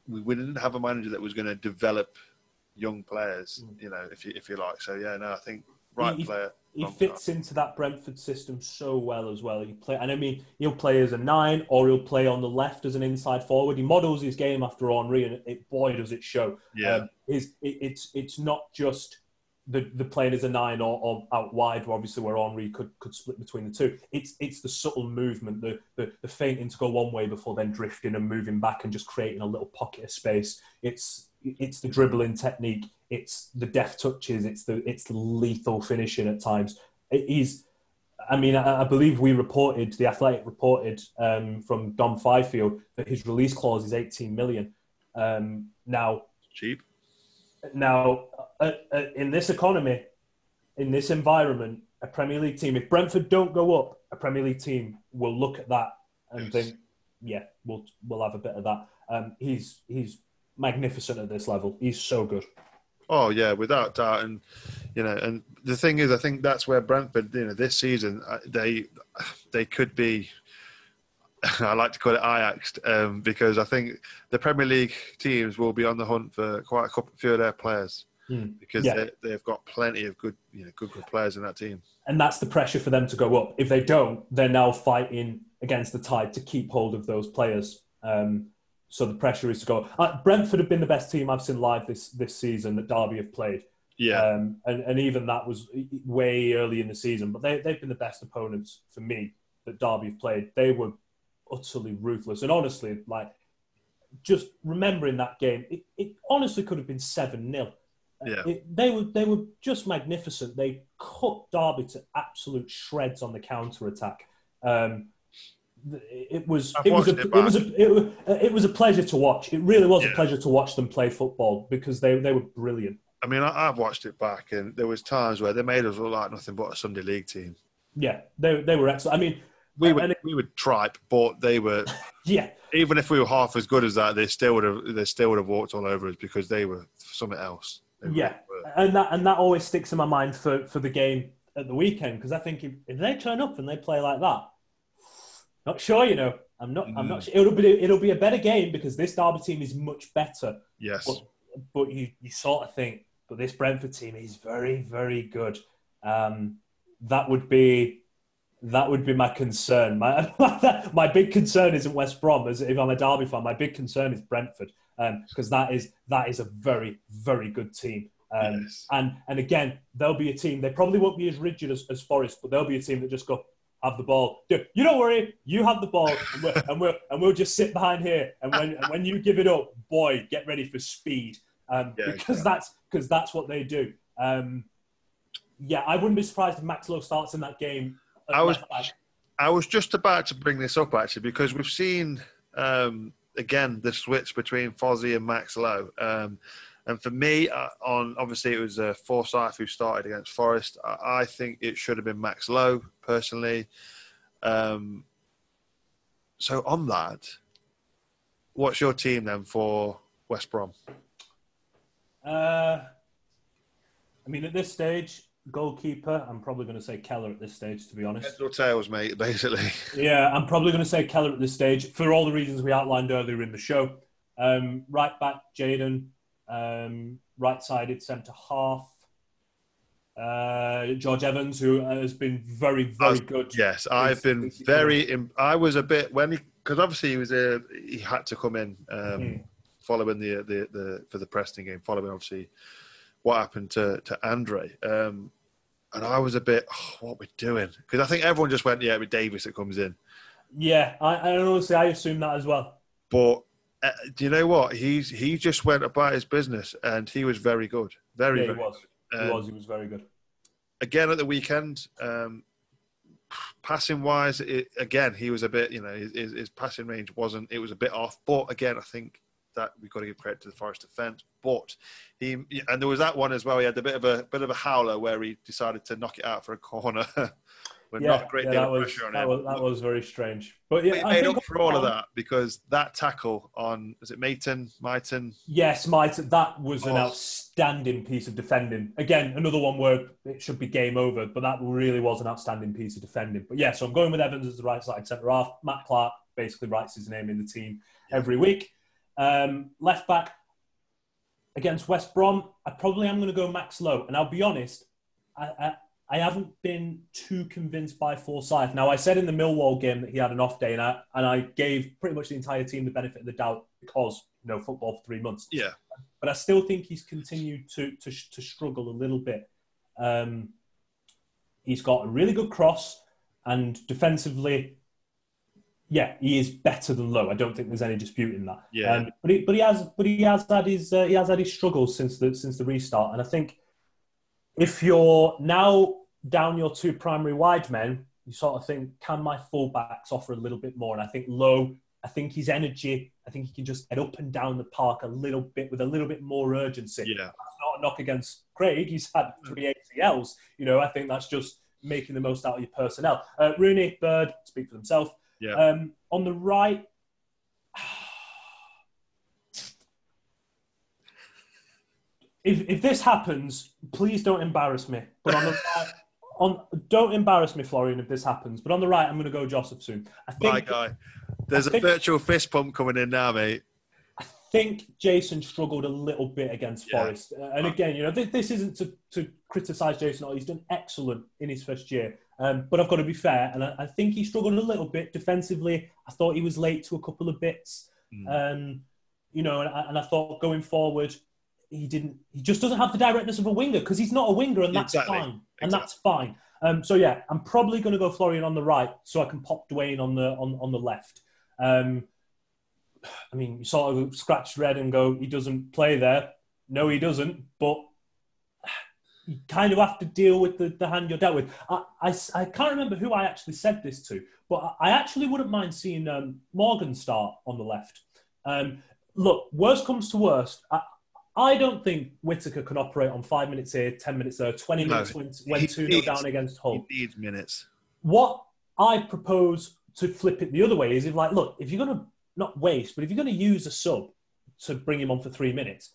Speaker 1: we, we didn't have a manager that was going to develop young players. You know, if you if you like. So yeah, no, I think right
Speaker 6: He-
Speaker 1: player.
Speaker 6: he fits into that Brentford system so well as well. He play, and I mean, he'll play as a nine, or he'll play on the left as an inside forward. He models his game after Henry, and it, boy does it show.
Speaker 1: Yeah.
Speaker 6: Um, is it, it's it's not just the the playing as a nine or, or out wide, where obviously where Henry could could split between the two. It's it's the subtle movement, the the, the feinting to go one way before then drifting and moving back and just creating a little pocket of space. It's it's the dribbling technique, it's the deft touches, it's the it's lethal finishing at times. It is. I mean, I, I believe we reported, the Athletic reported um, from Dom Fifield that his release clause is 18 million. Um, now,
Speaker 1: cheap.
Speaker 6: Now, uh, uh, in this economy, in this environment, a Premier League team, if Brentford don't go up, a Premier League team will look at that and
Speaker 1: Yes.
Speaker 6: think, yeah, we'll we'll have a bit of that. Um, he's he's magnificent at this level. He's so good.
Speaker 1: Oh yeah, without doubt, and you know, and the thing is, I think that's where Brentford, you know, this season uh, they they could be. I like to call it Ajax um, because I think the Premier League teams will be on the hunt for quite a couple, few of their players
Speaker 6: Hmm.
Speaker 1: because
Speaker 6: Yeah.
Speaker 1: they, they've got plenty of good, you know, good good players in that team.
Speaker 6: and that's the pressure for them to go up. If they don't, they're now fighting against the tide to keep hold of those players. Um, so the pressure is to go. Uh, Brentford have been the best team I've seen live this this season that Derby have played,
Speaker 1: Yeah,
Speaker 6: um, and and even that was way early in the season. But they they've been the best opponents for me that Derby have played. They were utterly ruthless, and honestly, like just remembering that game, it, it honestly could have been seven 0
Speaker 1: Yeah.
Speaker 6: it, they were they were just magnificent. They cut Derby to absolute shreds on the counter attack. Um, it was it was a,
Speaker 1: it
Speaker 6: it was a it was, it was a pleasure to watch. It really was
Speaker 1: Yeah.
Speaker 6: a pleasure to watch them play football because they they were brilliant.
Speaker 1: I mean, I, I've watched it back, and there was times where they made us look like nothing but a Sunday League team.
Speaker 6: Yeah, they they were excellent. I mean,
Speaker 1: We would we would tripe, but they were
Speaker 6: yeah,
Speaker 1: even if we were half as good as that, they still would have they still would have walked all over us because they were something else. They
Speaker 6: yeah,
Speaker 1: really were.
Speaker 6: and that and that always sticks in my mind for for the game at the weekend because I think if, if they turn up and they play like that, not sure, you know. I'm not. I'm
Speaker 1: Mm.
Speaker 6: not. Sure. It'll be. It'll be a better game because this Derby team is much better.
Speaker 1: Yes.
Speaker 6: But, but you, you sort of think, but this Brentford team is very, very good. Um, that would be that would be my concern. My my big concern isn't West Brom. As if I'm a Derby fan, my big concern is Brentford because that is that is a very, very good team. Um,
Speaker 1: Yes.
Speaker 6: And and again, they'll be a team. They probably won't be as rigid as, as Forest, but they'll be a team that just go have the ball. You don't worry, you have the ball, and we'll and we'll, and we'll just sit behind here. And when and when you give it up, boy, get ready for speed, um,
Speaker 1: Yeah,
Speaker 6: because
Speaker 1: exactly.
Speaker 6: that's because that's what they do. Um, yeah, I wouldn't be surprised if Max Lowe starts in that game.
Speaker 1: I was- I was just about to bring this up actually because we've seen um, again the switch between Fozzie and Max Lowe. Um, and for me, uh, on obviously it was uh, Forsyth who started against Forest. I, I think it should have been Max Lowe personally. Um, so on that, what's your team then for West Brom?
Speaker 6: Uh, I mean, at this stage, goalkeeper. I'm probably going to say Kelle at this stage, to be honest.
Speaker 1: Heads or tails, mate. Basically,
Speaker 6: Yeah, I'm probably going to say Kelle at this stage for all the reasons we outlined earlier in the show. Um, right back, Jayden. Um, right sided centre half. Uh, George Evans, who has been very, very
Speaker 1: was-
Speaker 6: good.
Speaker 1: yes, I've been very. Im- I was a bit when he because obviously he was a he had to come in. Um,
Speaker 6: Mhm.
Speaker 1: following the, the the for the Preston game, following obviously what happened to to Andre. Um, and I was a bit, oh, what we're doing? Because I think everyone just went, yeah, with Davies that comes in.
Speaker 6: Yeah, I, I honestly, I assume that as well.
Speaker 1: But uh, do you know what? He's he just went about his business, and he was very good, very
Speaker 6: Yeah, he
Speaker 1: very.
Speaker 6: was. He
Speaker 1: Um,
Speaker 6: was. He was very good.
Speaker 1: Again at the weekend, um, passing wise, it, again he was a bit, you know, his, his passing range wasn't. It was a bit off. But again, I think that we've got to give credit to the Forest defence. But he and there was that one as well. He had a bit of a bit of a howler where he decided to knock it out for a corner. With not a great
Speaker 6: yeah,
Speaker 1: deal
Speaker 6: that
Speaker 1: of
Speaker 6: was,
Speaker 1: pressure on
Speaker 6: that
Speaker 1: him.
Speaker 6: was that was very strange. But
Speaker 1: But
Speaker 6: yeah,
Speaker 1: he
Speaker 6: I
Speaker 1: made
Speaker 6: think
Speaker 1: up for all of that because that tackle on was it Mayton? Mighten?
Speaker 6: Yes, might that was an
Speaker 1: Oh.
Speaker 6: outstanding piece of defending. Again, another one where it should be game over, but that really was an outstanding piece of defending. But yeah, so I'm going with Evans as the right side centre half. Matt Clarke basically writes his name in the team every week. Um, left back against West Brom, I probably am going to go Max Lowe, and I'll be honest, I, I, I haven't been too convinced by Forsyth. Now, I said in the Millwall game that he had an off day, and I and I gave pretty much the entire team the benefit of the doubt because you know football for three months.
Speaker 1: Yeah.
Speaker 6: But I still think he's continued to to, to struggle a little bit. Um, he's got a really good cross, and defensively, yeah, he is better than Lowe. I don't think there's any dispute in that.
Speaker 1: Yeah.
Speaker 6: Um, but he, but he has but he has had his uh, he has had his struggles since the since the restart, and I think if you're now down your two primary wide men, you sort of think, can my fullbacks offer a little bit more? And I think Lowe, I think his energy, I think he can just get up and down the park a little bit with a little bit more urgency.
Speaker 1: Yeah.
Speaker 6: That's not a knock against Craig. He's had three ACLs. You know, I think that's just making the most out of your personnel. Uh, Rooney, Bird, speak for themselves.
Speaker 1: Yeah.
Speaker 6: Um, on the right, if, if this happens, please don't embarrass me. But on the right, on don't embarrass me, Florian, if this happens. But on the right, I'm going to go Jozefzoon. I think
Speaker 1: My guy. There's
Speaker 6: I
Speaker 1: a
Speaker 6: think-
Speaker 1: virtual fist pump coming in now, mate.
Speaker 6: I think Jason struggled a little bit against
Speaker 1: Yeah.
Speaker 6: Forest. Uh, and again, you know, this, this isn't to, to criticise Jason. He's done excellent in his first year. Um, but I've got to be fair, and I, I think he struggled a little bit defensively. I thought he was late to a couple of bits. Um, you know, and I, and I thought going forward, he didn't. He just doesn't have the directness of a winger because he's not a winger, and that's
Speaker 1: Exactly.
Speaker 6: fine. And that's fine. Um, so yeah, I'm probably going to go Florian on the right, so I can pop Duane on the on, on the left. Um, I mean, you sort of scratch red and go, he doesn't play there. No, he doesn't. But you kind of have to deal with the, the hand you're dealt with. I, I, I can't remember who I actually said this to, but I actually wouldn't mind seeing um, Morgan start on the left. Um, look, worst comes to worst. I, I don't think Whittaker can operate on five minutes here, 10 minutes there, 20
Speaker 1: No,
Speaker 6: minutes when, when 2 0 down against Hull
Speaker 1: He needs minutes.
Speaker 6: what I propose to flip it the other way is if, like, look, if you're going to not waste, but if you're going to use a sub to bring him on for three minutes,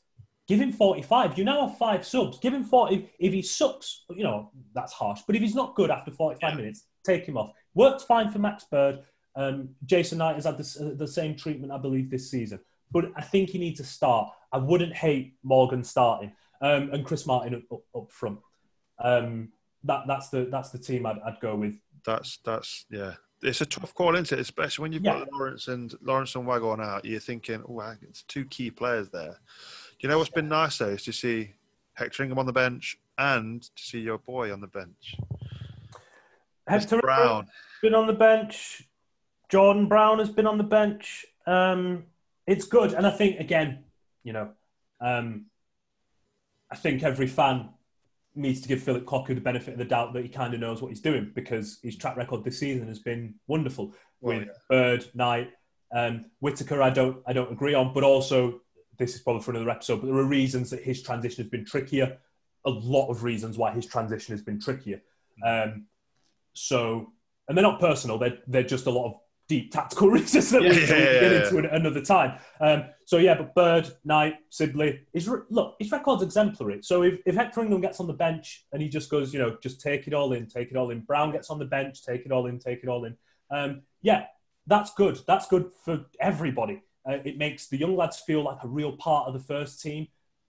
Speaker 6: give him 45. You now have five subs. Give him 40. If, if he sucks, you know, that's harsh. But if he's not good after 45
Speaker 1: Yeah.
Speaker 6: minutes, take him off. Worked fine for Max Bird. Um, Jason Knight has had this, uh, the same treatment, I believe, this season. But I think he needs to start. I wouldn't hate Morgan starting um, and Chris Martin up, up, up front. Um, that, that's the that's the team I'd, I'd go with.
Speaker 1: That's that's yeah. It's a tough call, isn't it? Especially when you've got Lawrence and Lawrence and Waghorn out. You're thinking, oh, it's two key players there. You know what's been nice though is to see Hector Ingham on the bench and to see your boy on the bench,
Speaker 6: Hector
Speaker 1: Brown.
Speaker 6: been on the bench. Jordan Brown has been on the bench. Um, it's good, and I think again, you know, um, I think every fan needs to give Phillip Cocu the benefit of the doubt that he kind of knows what he's doing because his track record this season has been wonderful
Speaker 1: Well,
Speaker 6: with
Speaker 1: yeah.
Speaker 6: Bird, Knight, um, Whittaker. I don't, I don't agree on, but also this is probably for another episode. But there are reasons that his transition has been trickier. A lot of reasons why his transition has been trickier. Um, so, and they're not personal; they're they're just a lot of deep tactical reasons that we
Speaker 1: Yeah,
Speaker 6: can
Speaker 1: yeah,
Speaker 6: get
Speaker 1: yeah,
Speaker 6: into at another time. Um, so yeah, but Bird, Knight, Sibley, his re- look, his record's exemplary. So if, if Hector Ingham gets on the bench and he just goes, you know, just take it all in, take it all in. Brown gets on the bench, take it all in, take it all in. Um, yeah, that's good. That's good for everybody. Uh, it makes the young lads feel like a real part of the first team.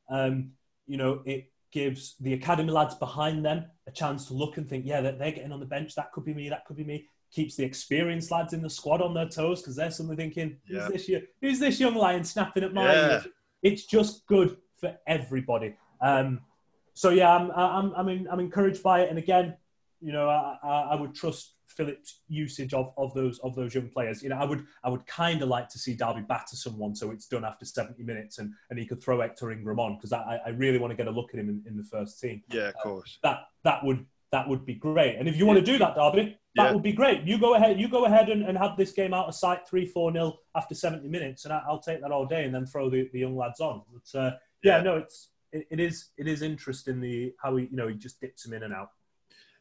Speaker 6: Um, you know, it gives the academy lads behind them a chance to look and think, yeah, they're, they're getting on the bench. That could be me. That could be me. Keeps the experienced lads in the squad on their toes because they're suddenly thinking, who's
Speaker 1: Yeah.
Speaker 6: this? y- Who's this young lion snapping at my?
Speaker 1: Yeah.
Speaker 6: It's just good for everybody. Um, so yeah, I'm, I'm, I'm, in, I'm encouraged by it. And again, you know, I, I, I would trust Phillip's usage of, of those of those young players. You know, I would I would kind of like to see Derby batter someone so it's done after 70 minutes and, and he could throw Hector Ingram on because I, I really want to get a look at him in, in the first team.
Speaker 1: Yeah, of course.
Speaker 6: That that would that would be great. And if you want to do that, Derby, that
Speaker 1: Yeah.
Speaker 6: would be great. You go ahead, you go ahead and, and have this game out of sight, three four nil after 70 minutes, and I, I'll take that all day and then throw the, the young lads on. But uh, yeah,
Speaker 1: Yeah.
Speaker 6: no, it's it, it is it is interesting the how he you know he just dips him in and out.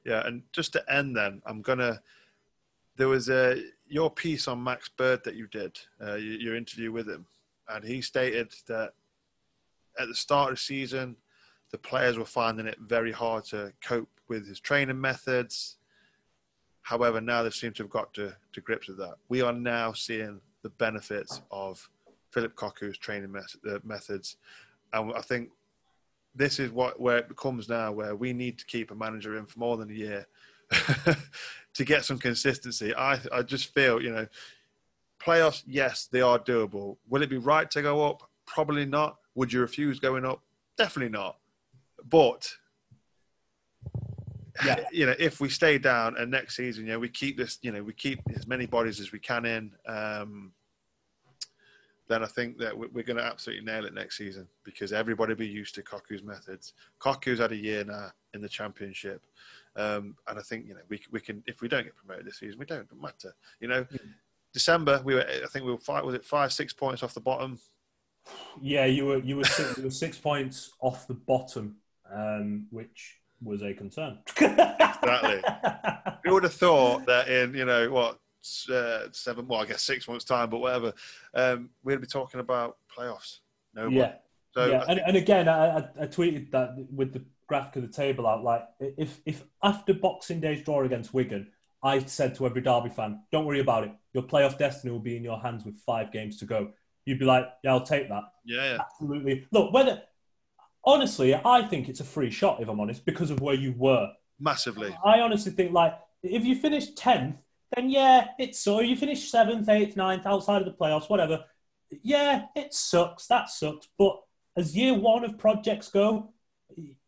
Speaker 1: Yeah, and just to end, then I'm gonna. There was a your piece on Max Bird that you did, uh, your, interview with him, and he stated that at the start of the season, the players were finding it very hard to cope with his training methods. However, now they seem to have got to, to grips with that. We are now seeing the benefits of Phillip Cocu's training uh, methods, and I think this is what where it becomes now, where we need to keep a manager in for more than a year to get some consistency. I I just feel you know, playoffs. Yes, they are doable. Will it be right to go up? Probably not. Would you refuse going up? Definitely not. But
Speaker 6: Yeah.
Speaker 1: you know, if we stay down and next season, you know, we keep this, you know, we keep as many bodies as we can in, um, then I think that we- we're going to absolutely nail it next season because everybody will be used to Cocu's methods. Cocu's had a year now in the championship. Um, and I think, you know, we, we can, if we don't get promoted this season, we don't, it matter. You know, December, we were, I think we were five, was it five, six points off the bottom?
Speaker 6: Yeah, you were you were six, you were six points off the bottom, um, which was a concern.
Speaker 1: Exactly. Who would have thought that in you know what uh, seven, well I guess six months time, but whatever, um, we'd be talking about playoffs. No,
Speaker 6: yeah,
Speaker 1: So
Speaker 6: yeah. And, and again, I, I, I tweeted that with the graphic of the table out. Like, if if after Boxing Day's draw against Wigan, I said to every Derby fan, "Don't worry about it. Your playoff destiny will be in your hands with five games to go." You'd be like, "Yeah, I'll take that."
Speaker 1: yeah, yeah,
Speaker 6: Absolutely. Look, whether honestly, I think it's a free shot if I'm honest because of where you were.
Speaker 1: massively.
Speaker 6: I honestly think like if you finish tenth, then yeah, it's so. You finish seventh, eighth, ninth, outside of the playoffs, whatever. Yeah, it sucks. That sucks. But as year one of projects go,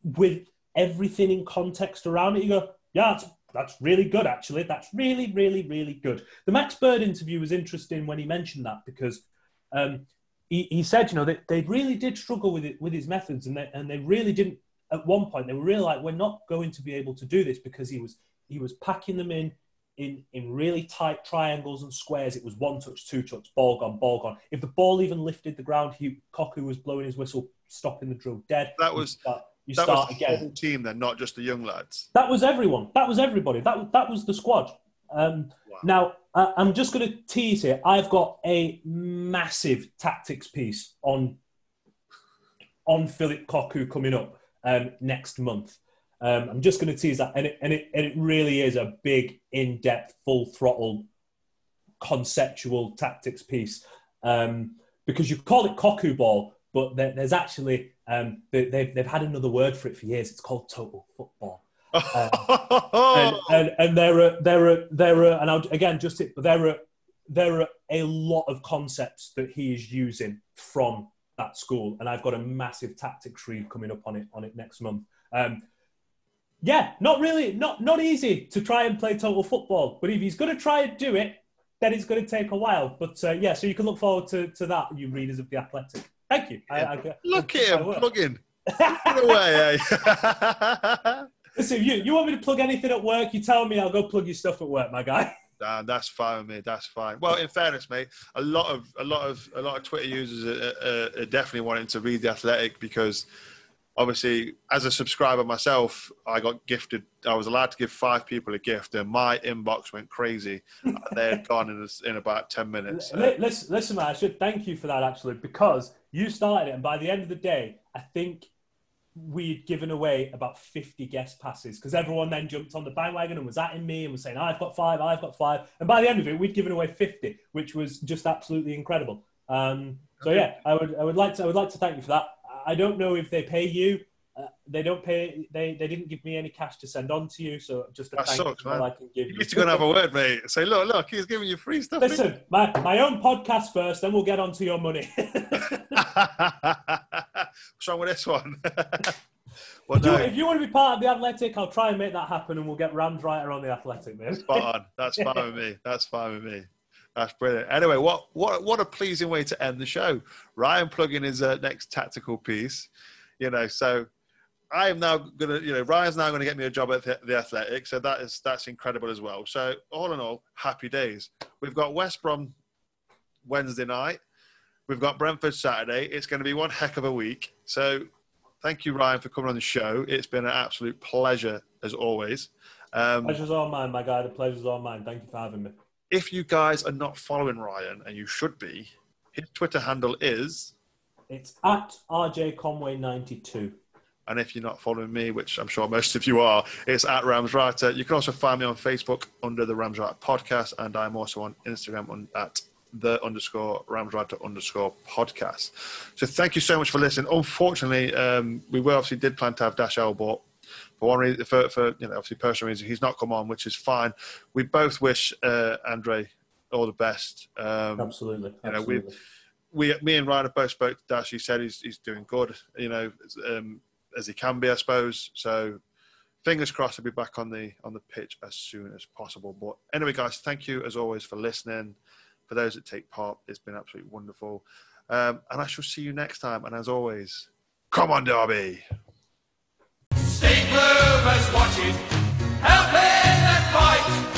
Speaker 6: with everything in context around it, you go, yeah, that's that's really good. Actually, that's really, really, really good. The Max Bird interview was interesting when he mentioned that because um, he, he said, you know, that they really did struggle with it with his methods, and they and they really didn't. At one point, they were really like, we're not going to be able to do this because he was he was packing them in in in really tight triangles and squares. It was one touch, two touch, ball gone, ball gone. If the ball even lifted the ground, he Cocu was blowing his whistle, stopping the drill dead.
Speaker 1: That
Speaker 6: You
Speaker 1: was-
Speaker 6: start, you
Speaker 1: That
Speaker 6: start
Speaker 1: was
Speaker 6: again.
Speaker 1: whole team then, not just the young lads.
Speaker 6: That was everyone. That was everybody. That that was the squad. Um,
Speaker 1: Wow.
Speaker 6: Now I, I'm just going to tease here. I've got a massive tactics piece on on Phillip Cocu coming up um, next month. Um, I'm just going to tease that, and it, and it and it really is a big, in-depth, full throttle, conceptual tactics piece. Um, because you call it Cocu ball, but there, there's actually um, they, they've they've had another word for it for years. It's called total football and, and and there are there are there are and I'll, again just it, there are there are a lot of concepts that he is using from that school, and I've got a massive tactics read coming up on it on it next month. Um, yeah, not really, not not easy to try and play total football, but if he's going to try and do it, then it's going to take a while. But uh, yeah, so you can look forward to, to that, you readers of the Athletic. Thank you. I, I,
Speaker 1: Look
Speaker 6: I-
Speaker 1: at him plugging. Get away, eh?
Speaker 6: Listen, you, you want me to plug anything at work? You tell me, I'll go plug your stuff at work, my guy.
Speaker 1: Nah, that's fine with me. That's fine. Well, in fairness, mate, a lot of a lot of a lot of Twitter users are, are, are definitely wanting to read the Athletic because, obviously, as a subscriber myself, I got gifted. I was allowed to give five people a gift, and my inbox went crazy. They're gone in, in about ten minutes.
Speaker 6: Li- Listen, listen, man, I should thank you for that actually because you started it, and by the end of the day, I think we'd given away about 50 guest passes because everyone then jumped on the bandwagon and was at me and was saying, I've got five, I've got five. And by the end of it, we'd given away 50, which was just absolutely incredible. Um, so yeah, I would, I would like to, I would like to thank you for that. I don't know if they pay you. Uh, they don't pay. They, they didn't give me any cash to send on to you, so just a
Speaker 1: That
Speaker 6: thank
Speaker 1: sucks,
Speaker 6: you
Speaker 1: man.
Speaker 6: I can give
Speaker 1: You
Speaker 6: you.
Speaker 1: need to go and have a word, mate. Say, look, look, he's giving you free stuff.
Speaker 6: Listen, my, my own podcast first, then we'll get on to your money.
Speaker 1: What's wrong with this one? well,
Speaker 6: If you,
Speaker 1: no,
Speaker 6: if you want to be part of the Athletic, I'll try and make that happen, and we'll get Rams right on the Athletic, man.
Speaker 1: spot on. That's fine with me. That's fine with me. That's brilliant. Anyway, what what what a pleasing way to end the show. Ryan plugging his uh, next tactical piece. You know, so I am now gonna. You know, Ryan's now gonna get me a job at the, the Athletic. So that is that's incredible as well. So all in all, happy days. We've got West Brom Wednesday night. We've got Brentford Saturday. It's going to be one heck of a week. So thank you, Ryan, for coming on the show. It's been an absolute pleasure as always. Um,
Speaker 6: Pleasure's all mine, my guy. The pleasure's all mine. Thank you for having me.
Speaker 1: If you guys are not following Ryan, and you should be, his Twitter handle is,
Speaker 6: It's at RJ Conway ninety two.
Speaker 1: and if you're not following me, which I'm sure most of you are, it's at Ramswriter. You can also find me on Facebook under the Ramswriter podcast, and I'm also on Instagram on, at the underscore Ramswriter underscore podcast. So thank you so much for listening. Unfortunately, um, we were obviously did plan to have Dash L, but for one reason, for, for you know, obviously personal reasons, he's not come on, which is fine. We both wish uh, Andre all the best. Um,
Speaker 6: Absolutely.
Speaker 1: you know,
Speaker 6: Absolutely.
Speaker 1: we, me and Ryan have both spoke to Dash. He said he's, he's doing good, you know, um, as he can be, I suppose. So fingers crossed he'll be back on the on the pitch as soon as possible. But anyway, guys, thank you as always for listening. For those that take part, it's been absolutely wonderful. Um, and I shall see you next time. And as always, come on, Derby.
Speaker 7: As watching, helping and fight.